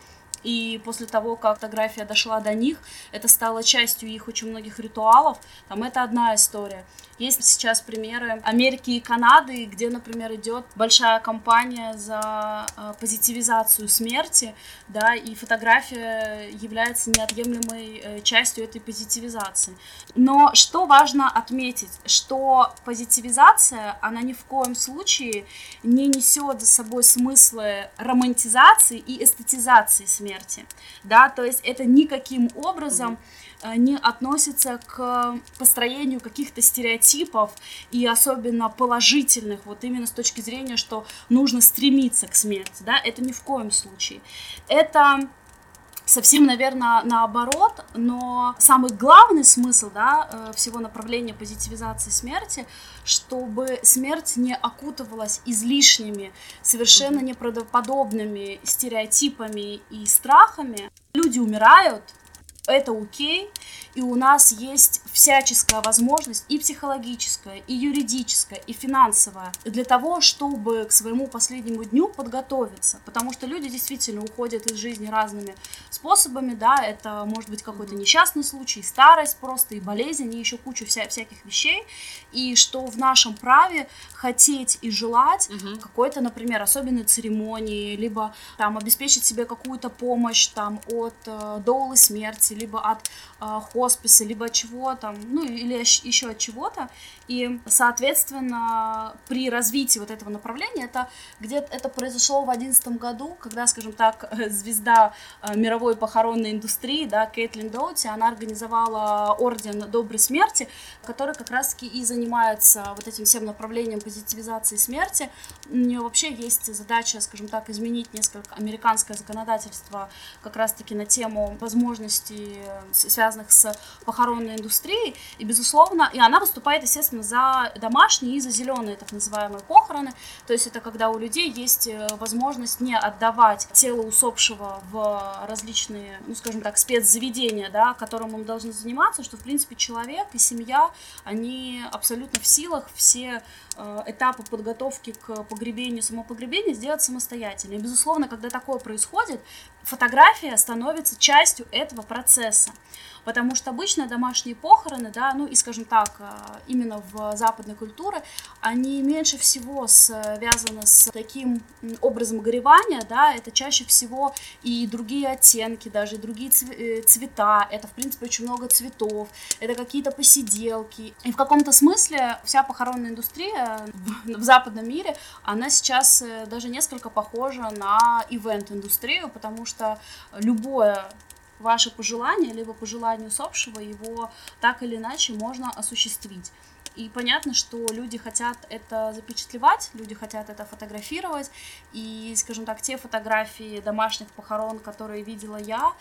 и после того, как фотография дошла до них, это стало частью их очень многих ритуалов, там это одна история. Есть сейчас примеры Америки и Канады, где, например, идет большая кампания за э, позитивизацию смерти, да, и фотография является неотъемлемой э, частью этой позитивизации. Но что важно отметить, что позитивизация, она ни в коем случае не несет за собой смыслы романтизации и эстетизации смерти, да, то есть это никаким образом mm-hmm не относится к построению каких-то стереотипов и особенно положительных, вот именно с точки зрения, что нужно стремиться к смерти, да, это ни в коем случае. Это совсем, наверное, наоборот, но самый главный смысл да, э, всего направления позитивизации смерти, чтобы смерть не окутывалась излишними, совершенно неправдоподобными стереотипами и страхами. Люди умирают, это окей, и у нас есть всяческая возможность и психологическая, и юридическая, и финансовая для того, чтобы к своему последнему дню подготовиться, потому что люди действительно уходят из жизни разными способами, да, это может быть какой-то несчастный случай, старость просто, и болезнь, и еще куча вся, всяких вещей, и что в нашем праве хотеть и желать угу. какой-то, например, особенной церемонии, либо там обеспечить себе какую-то помощь там от э, доулы смерти, либо от хосписа, либо от чего там, ну или еще от чего-то. И, соответственно, при развитии вот этого направления, это где-то это произошло в одиннадцатом году, когда, скажем так, звезда э, мировой похоронной индустрии, да, Кейтлин Доути, она организовала орден доброй смерти, который как раз-таки и занимается вот этим всем направлением позитивизации смерти. У нее вообще есть задача, скажем так, изменить несколько американское законодательство как раз-таки на тему возможностей, связанных с похоронной индустрией, и, безусловно, и она выступает, естественно, за домашние и за зеленые так называемые похороны. То есть это когда у людей есть э, возможность не отдавать тело усопшего в различные, ну, скажем так, спецзаведения, да, которым он должен заниматься, что, в принципе, человек и семья, они абсолютно в силах все э, этапы подготовки к погребению, самопогребения сделать самостоятельно. И, безусловно, когда такое происходит, фотография становится частью этого процесса. Потому что обычно домашние похороны, да, ну и, скажем так, э, именно в западной культуре, они меньше всего связаны с таким образом горевания, да, это чаще всего и другие оттенки, даже другие э, цвета, это, в принципе, очень много цветов, это какие-то посиделки, и в каком-то смысле вся похоронная индустрия в западном мире, она сейчас э, даже несколько похожа на ивент-индустрию, потому что любое ваше пожелание, либо пожелание усопшего, его так или иначе можно осуществить. И понятно, что люди хотят это запечатлевать, люди хотят это фотографировать. И, скажем так, те фотографии домашних похорон, которые видела я,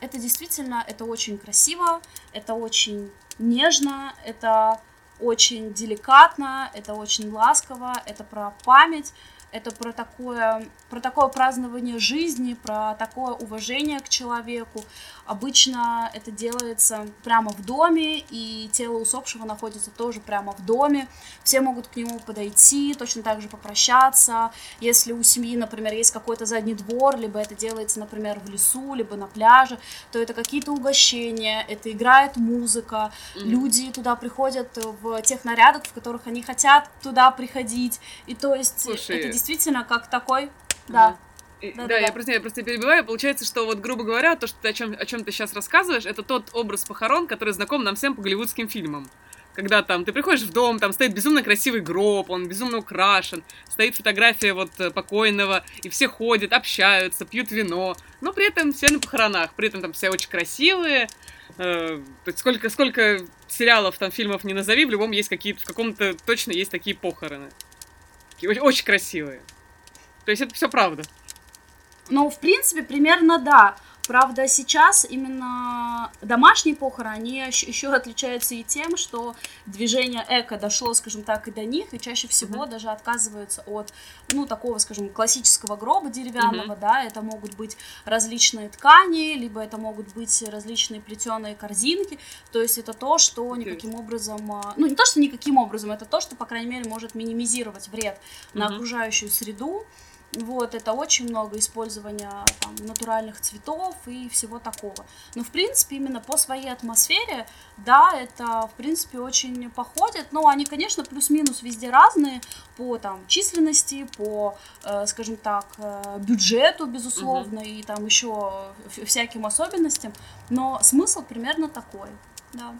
это действительно, это очень красиво, это очень нежно, это очень деликатно, это очень ласково, это про память, это про такое, про такое празднование жизни, про такое уважение к человеку. Обычно это делается прямо в доме, и тело усопшего находится тоже прямо в доме. Все могут к нему подойти, точно так же попрощаться. Если у семьи, например, есть какой-то задний двор, либо это делается, например, в лесу, либо на пляже, то это какие-то угощения, это играет музыка. Mm-hmm. Люди туда приходят в тех нарядах, в которых они хотят туда приходить. И то есть Слушай, это действительно как такой, да. Да, да, да, я просто, я просто перебиваю. Получается, что вот, грубо говоря, то, что ты о чем, о чем ты сейчас рассказываешь, это тот образ похорон, который знаком нам всем по голливудским фильмам. Когда там ты приходишь в дом, там стоит безумно красивый гроб, он безумно украшен, стоит фотография вот э, покойного, и все ходят, общаются, пьют вино, но при этом все на похоронах, при этом там все очень красивые, э, сколько, сколько сериалов, там, фильмов не назови, в любом есть какие-то, в каком-то точно есть такие похороны. Такие очень, очень красивые. То есть это все правда. Ну, в принципе, примерно да. Правда, сейчас именно домашние похороны, они еще отличаются и тем, что движение эко дошло, скажем так, и до них, и чаще всего mm-hmm. даже отказываются от, ну, такого, скажем, классического гроба деревянного, mm-hmm. да, это могут быть различные ткани, либо это могут быть различные плетеные корзинки, то есть это то, что никаким okay. образом, а, ну, не то, что никаким образом, это то, что, по крайней мере, может минимизировать вред mm-hmm. на окружающую среду, вот, это очень много использования там, натуральных цветов и всего такого. Но, в принципе, именно по своей атмосфере, да, это, в принципе, очень походит. Но они, конечно, плюс-минус везде разные по там, численности, по, э, скажем так, э, бюджету, безусловно, uh-huh. и там еще всяким особенностям. Но смысл примерно такой, да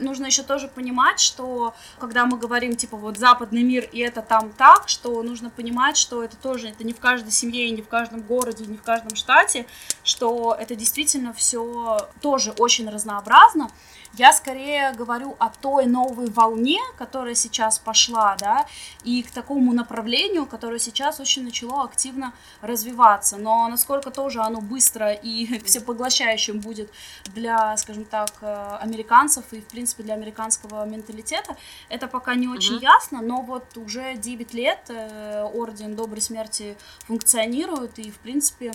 нужно еще тоже понимать, что когда мы говорим, типа, вот западный мир, и это там так, что нужно понимать, что это тоже, это не в каждой семье, и не в каждом городе, и не в каждом штате, что это действительно все тоже очень разнообразно, я скорее говорю о той новой волне, которая сейчас пошла, да, и к такому направлению, которое сейчас очень начало активно развиваться. Но насколько тоже оно быстро и всепоглощающим будет для, скажем так, э, американцев и, в принципе, для американского менталитета, это пока не очень mm-hmm. ясно, но вот уже 9 лет э, Орден Доброй Смерти функционирует, и, в принципе,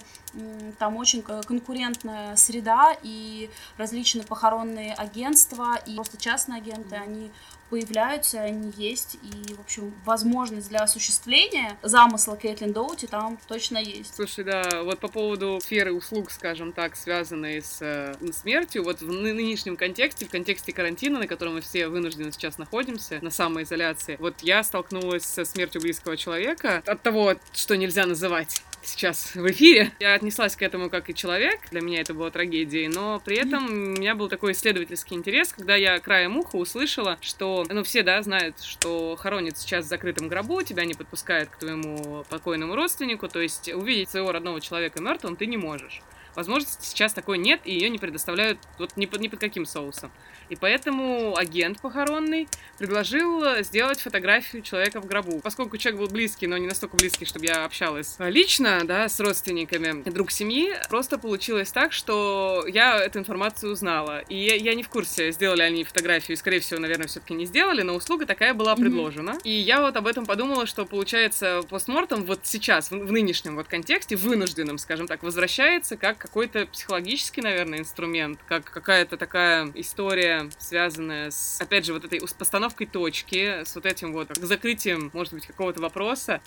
там очень конкурентная среда, и различные похоронные агентства, и просто частные агенты, они появляются, они есть, и, в общем, возможность для осуществления замысла Кейтлин Доути там точно есть. Слушай, да, вот по поводу сферы услуг, скажем так, связанной с э, смертью, вот в нынешнем контексте, в контексте карантина, на котором мы все вынуждены сейчас находимся, на самоизоляции, вот я столкнулась со смертью близкого человека от того, что нельзя называть сейчас в эфире. Я отнеслась к этому как и человек, для меня это было трагедией, но при этом у меня был такой исследовательский интерес, когда я краем уха услышала, что, ну, все, да, знают, что хоронят сейчас в закрытом грабу, тебя не подпускают к твоему покойному родственнику, то есть увидеть своего родного человека мертвым ты не можешь. Возможности сейчас такой нет, и ее не предоставляют вот ни под, ни под каким соусом. И поэтому агент похоронный предложил сделать фотографию человека в гробу. Поскольку человек был близкий, но не настолько близкий, чтобы я общалась лично, да, с родственниками, друг семьи, просто получилось так, что я эту информацию узнала. И я, я не в курсе, сделали они фотографию, и, скорее всего, наверное, все-таки не сделали, но услуга такая была предложена. Mm-hmm. И я вот об этом подумала, что, получается, постмортом вот сейчас, в, в нынешнем вот контексте, вынужденном, скажем так, возвращается как какой-то психологический, наверное, инструмент, как какая-то такая история связанная с, опять же, вот этой постановкой точки, с вот этим вот закрытием, может быть, какого-то вопроса.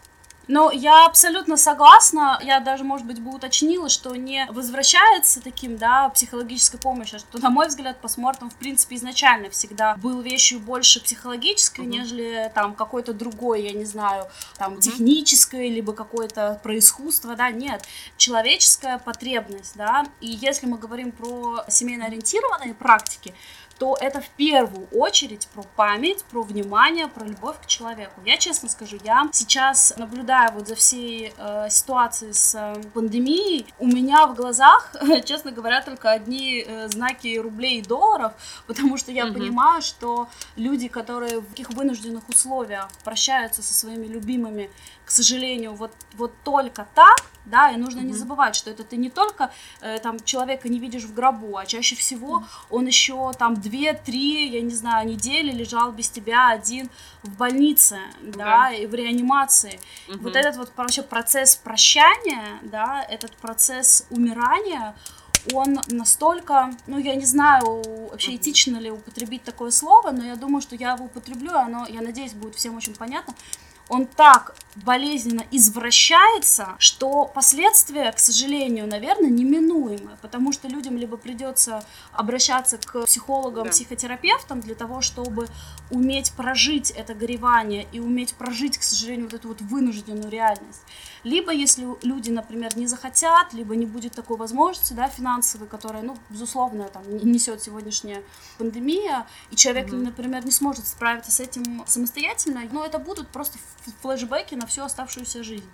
Ну, я абсолютно согласна. Я даже, может быть, бы уточнила, что не возвращается таким, да, психологической помощью, а что, на мой взгляд, постмортом, в принципе, изначально всегда был вещью больше психологической, mm-hmm. нежели там какой-то другой, я не знаю, там, mm-hmm. технической, либо какое-то про искусство, да, нет. Человеческая потребность, да, и если мы говорим про семейно ориентированные практики, то это в первую очередь про память, про внимание, про любовь к человеку. Я честно скажу, я сейчас наблюдаю вот за всей э, ситуацией с э, пандемией, у меня в глазах, честно говоря, только одни э, знаки рублей и долларов, потому что я mm-hmm. понимаю, что люди, которые в таких вынужденных условиях прощаются со своими любимыми, к сожалению, вот, вот только так, да, и нужно mm-hmm. не забывать, что это ты не только э, там человека не видишь в гробу, а чаще всего mm-hmm. он еще там две-три, я не знаю, недели лежал без тебя один в больнице, mm-hmm. да, и в реанимации. Mm-hmm. Вот этот вот вообще процесс прощания, да, этот процесс умирания, он настолько, ну, я не знаю, вообще этично ли употребить такое слово, но я думаю, что я его употреблю, оно, я надеюсь, будет всем очень понятно он так болезненно извращается, что последствия, к сожалению, наверное, неминуемы, потому что людям либо придется обращаться к психологам, да. психотерапевтам для того, чтобы уметь прожить это горевание и уметь прожить, к сожалению, вот эту вот вынужденную реальность. Либо, если люди, например, не захотят, либо не будет такой возможности, да, финансовой, которая, ну, безусловно, там, несет сегодняшняя пандемия, и человек, mm-hmm. например, не сможет справиться с этим самостоятельно, но это будут просто флешбеки на всю оставшуюся жизнь.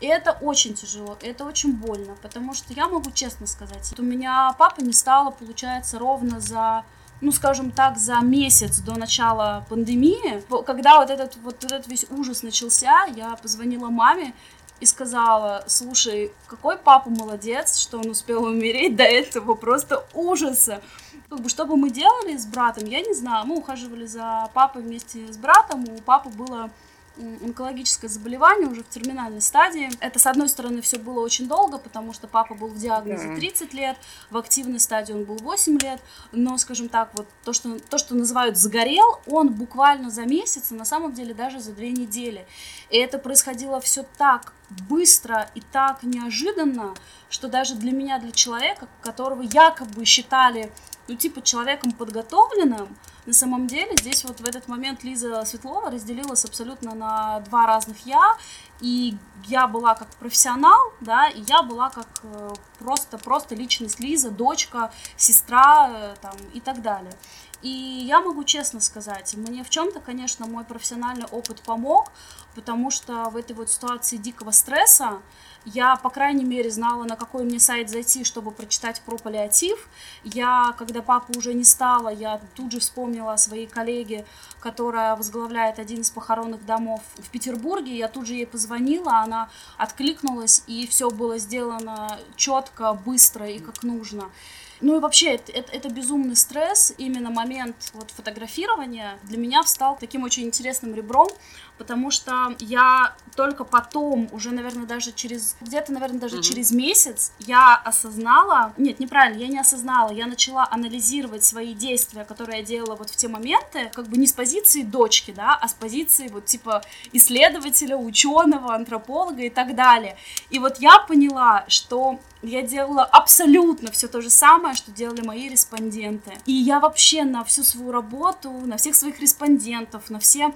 И это очень тяжело, это очень больно, потому что я могу честно сказать, у меня папа не стало, получается, ровно за ну, скажем так, за месяц до начала пандемии, когда вот этот вот этот весь ужас начался, я позвонила маме, и сказала, слушай, какой папа молодец, что он успел умереть до этого, просто ужаса. Как бы, что бы мы делали с братом, я не знаю. Мы ухаживали за папой вместе с братом, у папы было онкологическое заболевание уже в терминальной стадии. Это, с одной стороны, все было очень долго, потому что папа был в диагнозе 30 лет, в активной стадии он был 8 лет, но, скажем так, вот то, что, то, что называют загорел, он буквально за месяц, а на самом деле даже за две недели. И это происходило все так быстро и так неожиданно, что даже для меня, для человека, которого якобы считали, ну, типа, человеком подготовленным, на самом деле здесь вот в этот момент Лиза Светлова разделилась абсолютно на два разных я, и я была как профессионал, да, и я была как э, просто, просто личность Лиза, дочка, сестра э, там, и так далее. И я могу честно сказать, мне в чем-то, конечно, мой профессиональный опыт помог, потому что в этой вот ситуации дикого стресса я, по крайней мере, знала, на какой мне сайт зайти, чтобы прочитать про паллиатив. Я, когда папа уже не стало, я тут же вспомнила о своей коллеге, которая возглавляет один из похоронных домов в Петербурге. Я тут же ей позвонила, она откликнулась, и все было сделано четко, быстро и как нужно. Ну и вообще, это, это, это безумный стресс, именно момент вот фотографирования для меня встал таким очень интересным ребром, потому что я только потом, уже, наверное, даже через, где-то, наверное, даже mm-hmm. через месяц я осознала, нет, неправильно, я не осознала, я начала анализировать свои действия, которые я делала вот в те моменты, как бы не с позиции дочки, да, а с позиции вот типа исследователя, ученого, антрополога и так далее. И вот я поняла, что я делала абсолютно все то же самое, что делали мои респонденты. И я вообще на всю свою работу, на всех своих респондентов, на все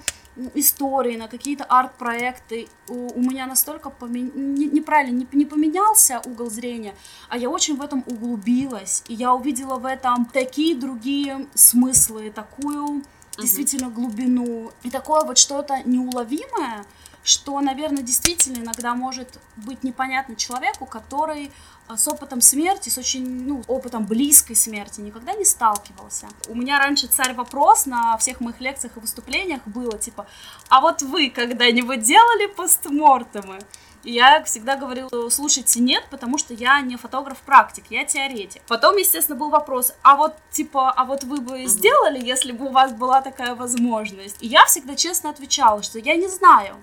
истории, на какие-то арт-проекты. У, у меня настолько помен... не, неправильно не, не поменялся угол зрения, а я очень в этом углубилась. И я увидела в этом такие другие смыслы, такую действительно глубину и такое вот что-то неуловимое, что, наверное, действительно иногда может быть непонятно человеку, который а, с опытом смерти, с очень, ну, опытом близкой смерти никогда не сталкивался. У меня раньше царь вопрос на всех моих лекциях и выступлениях было, типа, а вот вы когда-нибудь делали постмортемы? И я всегда говорила, слушайте, нет, потому что я не фотограф-практик, я теоретик. Потом, естественно, был вопрос, а вот, типа, а вот вы бы сделали, если бы у вас была такая возможность? И я всегда честно отвечала, что я не знаю.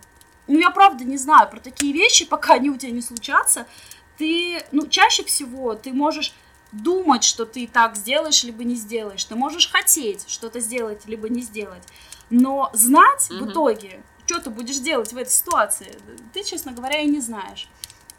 Ну, я правда не знаю про такие вещи, пока они у тебя не случатся. Ты, ну, чаще всего ты можешь думать, что ты так сделаешь, либо не сделаешь. Ты можешь хотеть что-то сделать, либо не сделать. Но знать mm-hmm. в итоге, что ты будешь делать в этой ситуации, ты, честно говоря, и не знаешь.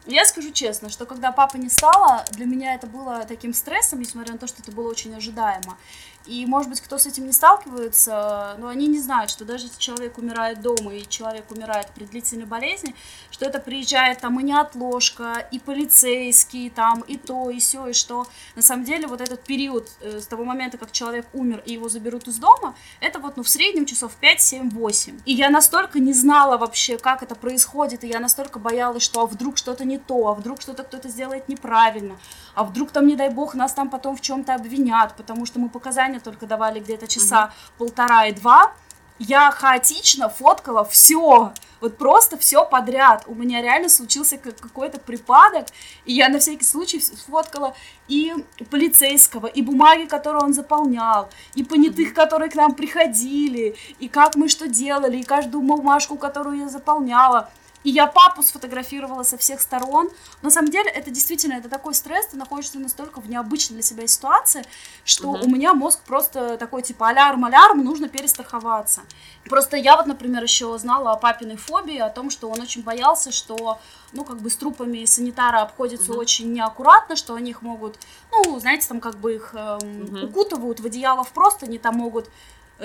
Я скажу честно, что когда папа не стало, для меня это было таким стрессом, несмотря на то, что это было очень ожидаемо. И, может быть, кто с этим не сталкивается, но они не знают, что даже если человек умирает дома и человек умирает при длительной болезни, что это приезжает там и неотложка, и полицейский, там, и то, и все, и что. На самом деле, вот этот период э, с того момента, как человек умер и его заберут из дома, это вот, ну, в среднем часов 5, 7, 8. И я настолько не знала вообще, как это происходит, и я настолько боялась, что а вдруг что-то не то, а вдруг что-то кто-то сделает неправильно, а вдруг там, не дай бог, нас там потом в чем-то обвинят, потому что мы показания только давали где-то часа mm-hmm. полтора и два, я хаотично фоткала все, вот просто все подряд. У меня реально случился какой-то припадок, и я на всякий случай сфоткала и полицейского, и бумаги, которые он заполнял, и понятых, которые к нам приходили, и как мы что делали, и каждую бумажку, которую я заполняла. И я папу сфотографировала со всех сторон. На самом деле, это действительно, это такой стресс, ты находишься настолько в необычной для себя ситуации, что угу. у меня мозг просто такой, типа, алярм, алярм, нужно перестраховаться. Просто я вот, например, еще знала о папиной фобии, о том, что он очень боялся, что, ну, как бы с трупами санитары обходятся угу. очень неаккуратно, что они их могут, ну, знаете, там как бы их эм, угу. укутывают в одеяло в просто, они там могут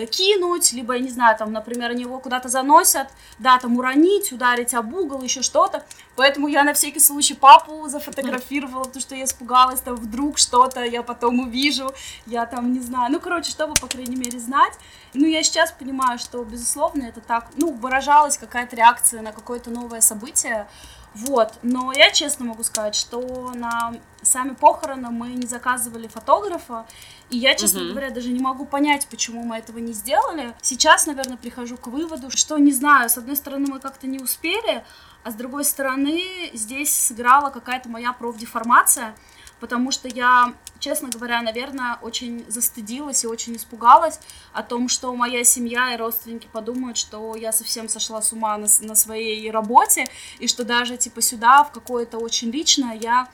кинуть, либо, я не знаю, там, например, они его куда-то заносят, да, там уронить, ударить об угол, еще что-то. Поэтому я на всякий случай папу зафотографировала, потому что я испугалась, там, вдруг что-то я потом увижу, я там, не знаю, ну, короче, чтобы, по крайней мере, знать. Ну, я сейчас понимаю, что, безусловно, это так, ну, выражалась какая-то реакция на какое-то новое событие, вот, но я честно могу сказать, что на сами похороны мы не заказывали фотографа, и я, честно угу. говоря, даже не могу понять, почему мы этого не сделали. Сейчас, наверное, прихожу к выводу, что, не знаю, с одной стороны, мы как-то не успели, а с другой стороны, здесь сыграла какая-то моя профдеформация, потому что я, честно говоря, наверное, очень застыдилась и очень испугалась о том, что моя семья и родственники подумают, что я совсем сошла с ума на, на своей работе, и что даже, типа, сюда, в какое-то очень личное, я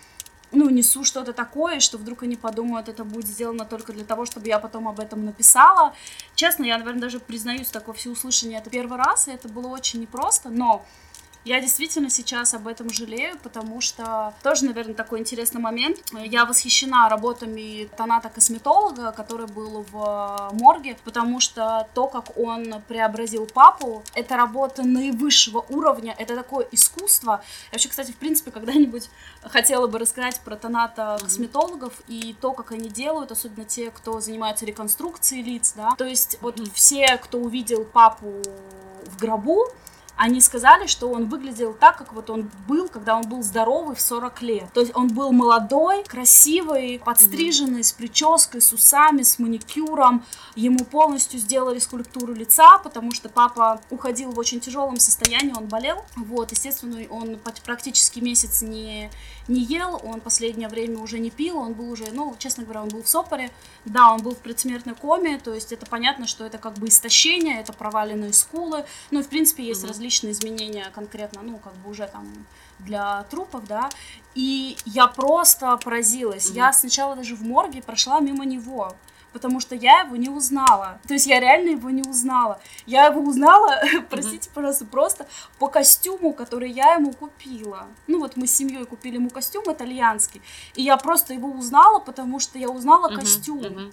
ну, несу что-то такое, что вдруг они подумают, это будет сделано только для того, чтобы я потом об этом написала. Честно, я, наверное, даже признаюсь, такое всеуслышание это первый раз, и это было очень непросто, но я действительно сейчас об этом жалею, потому что тоже, наверное, такой интересный момент. Я восхищена работами Таната-косметолога, который был в морге, потому что то, как он преобразил папу, это работа наивысшего уровня, это такое искусство. Я вообще, кстати, в принципе, когда-нибудь хотела бы рассказать про Таната-косметологов mm-hmm. и то, как они делают, особенно те, кто занимается реконструкцией лиц, да. То есть вот mm-hmm. все, кто увидел папу в гробу, они сказали, что он выглядел так, как вот он был, когда он был здоровый в 40 лет. То есть он был молодой, красивый, подстриженный, mm-hmm. с прической, с усами, с маникюром. Ему полностью сделали скульптуру лица, потому что папа уходил в очень тяжелом состоянии, он болел. Вот, естественно, он практически месяц не, не ел, он последнее время уже не пил, он был уже, ну, честно говоря, он был в сопоре. Да, он был в предсмертной коме, то есть это понятно, что это как бы истощение, это проваленные скулы. Ну, и, в принципе, есть mm-hmm. различные изменения конкретно, ну, как бы уже там для трупов, да, и я просто поразилась. Mm-hmm. Я сначала даже в морге прошла мимо него, потому что я его не узнала. То есть я реально его не узнала. Я его узнала, простите, пожалуйста, просто по костюму, который я ему купила. Ну вот мы с семьей купили ему костюм итальянский, и я просто его узнала, потому что я узнала костюм.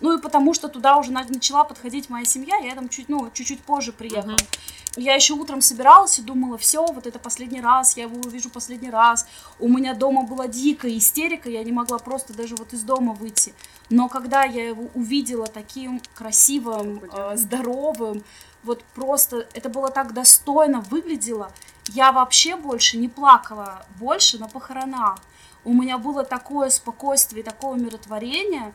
Ну и потому что туда уже начала подходить моя семья, я там чуть, ну, чуть-чуть позже приехала. Uh-huh. Я еще утром собиралась и думала, все, вот это последний раз, я его увижу последний раз. У меня дома была дикая истерика, я не могла просто даже вот из дома выйти. Но когда я его увидела таким красивым, э, здоровым, вот просто это было так достойно выглядело, я вообще больше не плакала, больше на похоронах. У меня было такое спокойствие, такое умиротворение,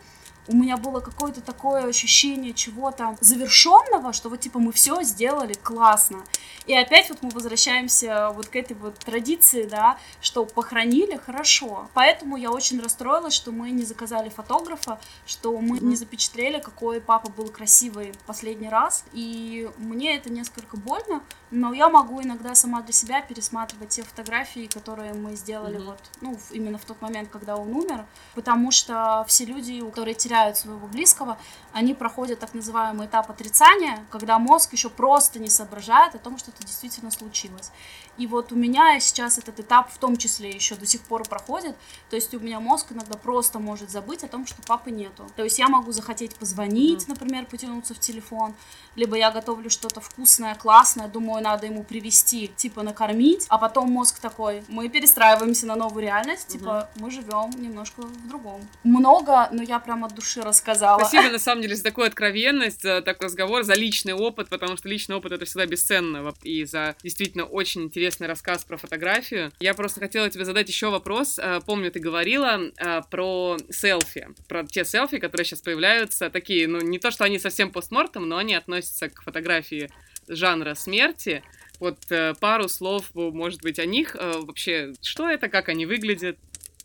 у меня было какое-то такое ощущение чего-то завершенного, что вот типа мы все сделали классно. И опять вот мы возвращаемся вот к этой вот традиции, да, что похоронили хорошо. Поэтому я очень расстроилась, что мы не заказали фотографа, что мы не запечатлели, какой папа был красивый последний раз. И мне это несколько больно, но я могу иногда сама для себя пересматривать те фотографии, которые мы сделали mm-hmm. вот, ну, именно в тот момент, когда он умер, потому что все люди, которые теряют своего близкого, они проходят так называемый этап отрицания, когда мозг еще просто не соображает о том, что это действительно случилось. И вот у меня сейчас этот этап в том числе еще до сих пор проходит. То есть у меня мозг иногда просто может забыть о том, что папы нету. То есть я могу захотеть позвонить, mm-hmm. например, потянуться в телефон, либо я готовлю что-то вкусное, классное, думаю, надо ему привезти, типа накормить, а потом мозг такой, мы перестраиваемся на новую реальность, mm-hmm. типа мы живем немножко в другом. Много, но я прям от души рассказала. Спасибо, на самом деле, за такую откровенность, за такой разговор, за личный опыт, потому что личный опыт это всегда бесценно, и за действительно очень интересный рассказ про фотографию. Я просто хотела тебе задать еще вопрос. Э, помню, ты говорила э, про селфи, про те селфи, которые сейчас появляются, такие, ну, не то, что они совсем постмортом, но они относятся к фотографии жанра смерти. Вот э, пару слов, может быть, о них. Вообще, что это, как они выглядят?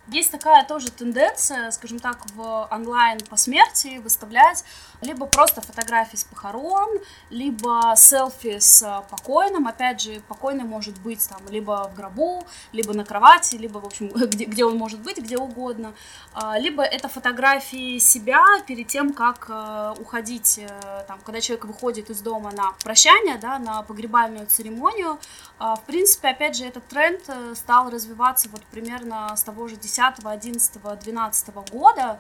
Есть такая тоже тенденция, скажем так, в онлайн по смерти выставлять либо просто фотографии с похорон, либо селфи с покойным. Опять же, покойный может быть там либо в гробу, либо на кровати, либо, в общем, где, где он может быть, где угодно. А, либо это фотографии себя перед тем, как э, уходить, э, там, когда человек выходит из дома на прощание, да, на погребальную церемонию. А, в принципе, опять же, этот тренд э, стал развиваться вот примерно с того же 10, 11, 12 года.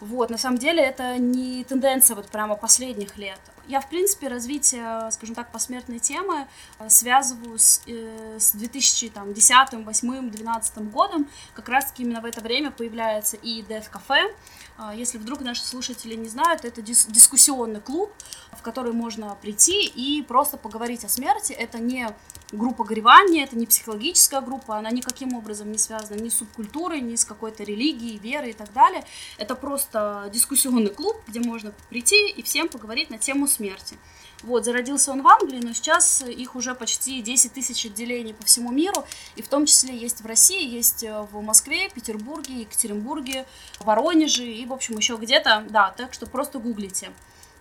Вот, на самом деле это не тенденция вот прямо последних лет. Я, в принципе, развитие, скажем так, посмертной темы э, связываю с, э, с 2010, 2008, 2012 годом. Как раз-таки именно в это время появляется и Death Cafe. Э, если вдруг наши слушатели не знают, это дис дискуссионный клуб, в который можно прийти и просто поговорить о смерти. Это не группа горевания, это не психологическая группа, она никаким образом не связана ни с субкультурой, ни с какой-то религией, верой и так далее. Это просто дискуссионный клуб, где можно прийти и всем поговорить на тему смерти. Вот, зародился он в Англии, но сейчас их уже почти 10 тысяч отделений по всему миру, и в том числе есть в России, есть э, в Москве, Петербурге, Екатеринбурге, Воронеже и, в общем, еще где-то, да, так что просто гуглите.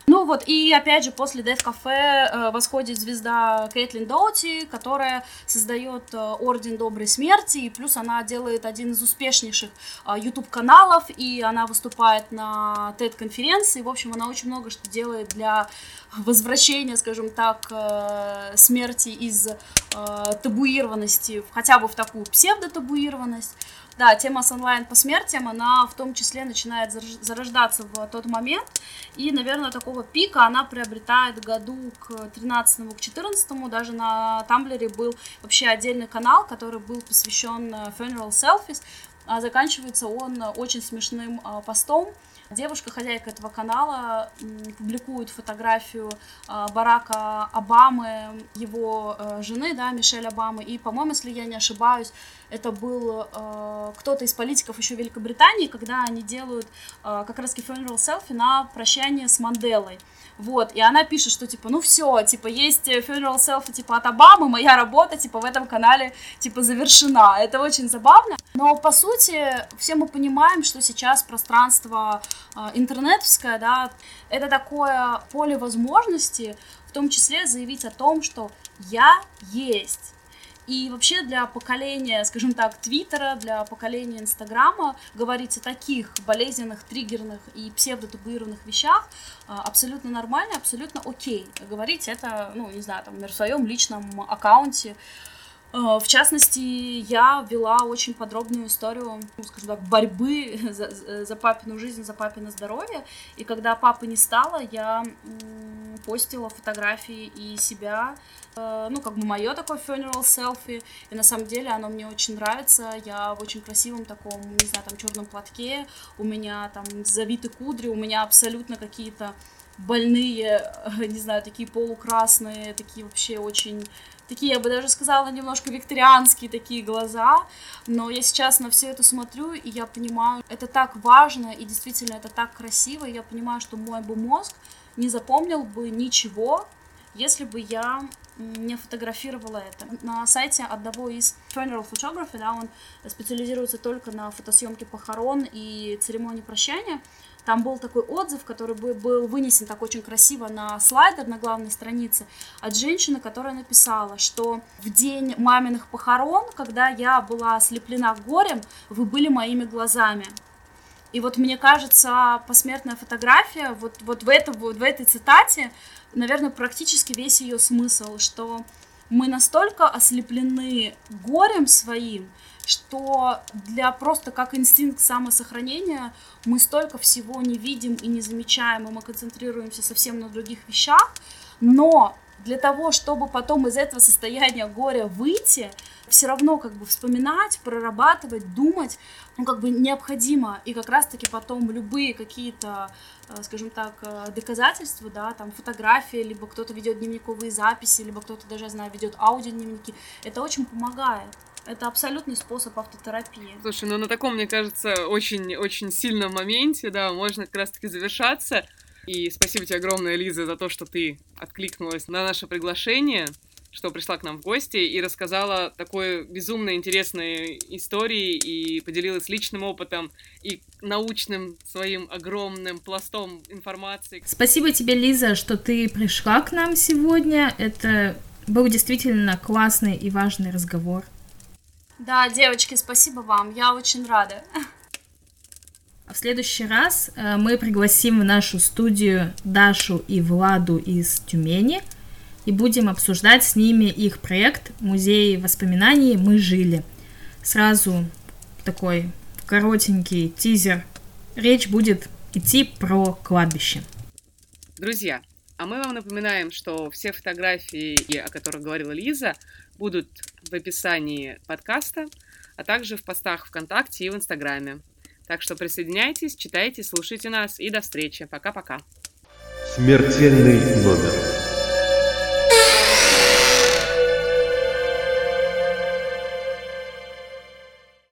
Ну вот, и опять же, после Death Cafe э, восходит звезда Кейтлин Доути, которая создает э, Орден Доброй Смерти, и плюс она делает один из успешнейших э, YouTube-каналов, и она выступает на TED-конференции, в общем, она очень много что делает для возвращения, скажем так, э, смерти из э, табуированности хотя бы в такую псевдотабуированность. Да, тема с онлайн по смертям, она в том числе начинает зарождаться в тот момент, и, наверное, такого пика она приобретает году к 13 к 14 даже на Тамблере был вообще отдельный канал, который был посвящен э, funeral selfies, а заканчивается он очень смешным а, постом, Девушка, хозяйка этого канала, публикует фотографию а, Барака Обамы, его э, жены, да, Мишель Обамы, и, по-моему, если я не ошибаюсь, это был э, кто-то из политиков еще Великобритании, когда они делают э, как раз funeral селфи на прощание с Манделой. Вот, и она пишет, что, типа, ну все, типа, есть funeral selfie, типа, от Обамы, моя работа, типа, в этом канале, типа, завершена. Это очень забавно. Но, по сути, все мы понимаем, что сейчас пространство э, интернетовское, да, это такое поле возможностей, в том числе заявить о том, что я есть и вообще для поколения, скажем так, Твиттера, для поколения Инстаграма говорить о таких болезненных, триггерных и псевдотабуированных вещах а, абсолютно нормально, абсолютно окей. Говорить это, ну, не знаю, там, в своем личном аккаунте, в частности, я вела очень подробную историю, ну, скажем так, борьбы за, за папину жизнь, за папино здоровье. И когда папы не стало, я постила фотографии и себя, э, ну, как бы мое такое funeral селфи. И на самом деле оно мне очень нравится. Я в очень красивом таком, не знаю, там черном платке. У меня там завиты кудри, у меня абсолютно какие-то больные, не знаю, такие полукрасные, такие вообще очень такие, я бы даже сказала, немножко викторианские такие глаза, но я сейчас на все это смотрю, и я понимаю, это так важно, и действительно это так красиво, и я понимаю, что мой бы мозг не запомнил бы ничего, если бы я не фотографировала это. На сайте одного из funeral photography, да, он специализируется только на фотосъемке похорон и церемонии прощания, там был такой отзыв, который был вынесен так очень красиво на слайдер на главной странице от женщины, которая написала, что в день маминых похорон, когда я была ослеплена горем, вы были моими глазами. И вот мне кажется, посмертная фотография, вот, вот, в, это, вот в этой цитате, наверное, практически весь ее смысл, что мы настолько ослеплены горем своим, что для просто как инстинкт самосохранения мы столько всего не видим и не замечаем, и мы концентрируемся совсем на других вещах, но для того, чтобы потом из этого состояния горя выйти, все равно как бы вспоминать, прорабатывать, думать, ну как бы необходимо. И как раз-таки потом любые какие-то, э, скажем так, э, доказательства, да, там фотографии, либо кто-то ведет дневниковые записи, либо кто-то даже, я знаю, ведет аудиодневники, это очень помогает. Это абсолютный способ автотерапии. Слушай, ну на таком, мне кажется, очень-очень сильном моменте, да, можно как раз-таки завершаться. И спасибо тебе огромное, Лиза, за то, что ты откликнулась на наше приглашение, что пришла к нам в гости и рассказала такой безумно интересной истории и поделилась личным опытом и научным своим огромным пластом информации. Спасибо тебе, Лиза, что ты пришла к нам сегодня. Это был действительно классный и важный разговор. Да, девочки, спасибо вам, я очень рада. А в следующий раз э, мы пригласим в нашу студию Дашу и Владу из Тюмени и будем обсуждать с ними их проект «Музей воспоминаний. Мы жили». Сразу такой коротенький тизер. Речь будет идти про кладбище. Друзья, а мы вам напоминаем, что все фотографии, о которых говорила Лиза, будут в описании подкаста, а также в постах ВКонтакте и в Инстаграме. Так что присоединяйтесь, читайте, слушайте нас и до встречи. Пока-пока. Смертельный номер.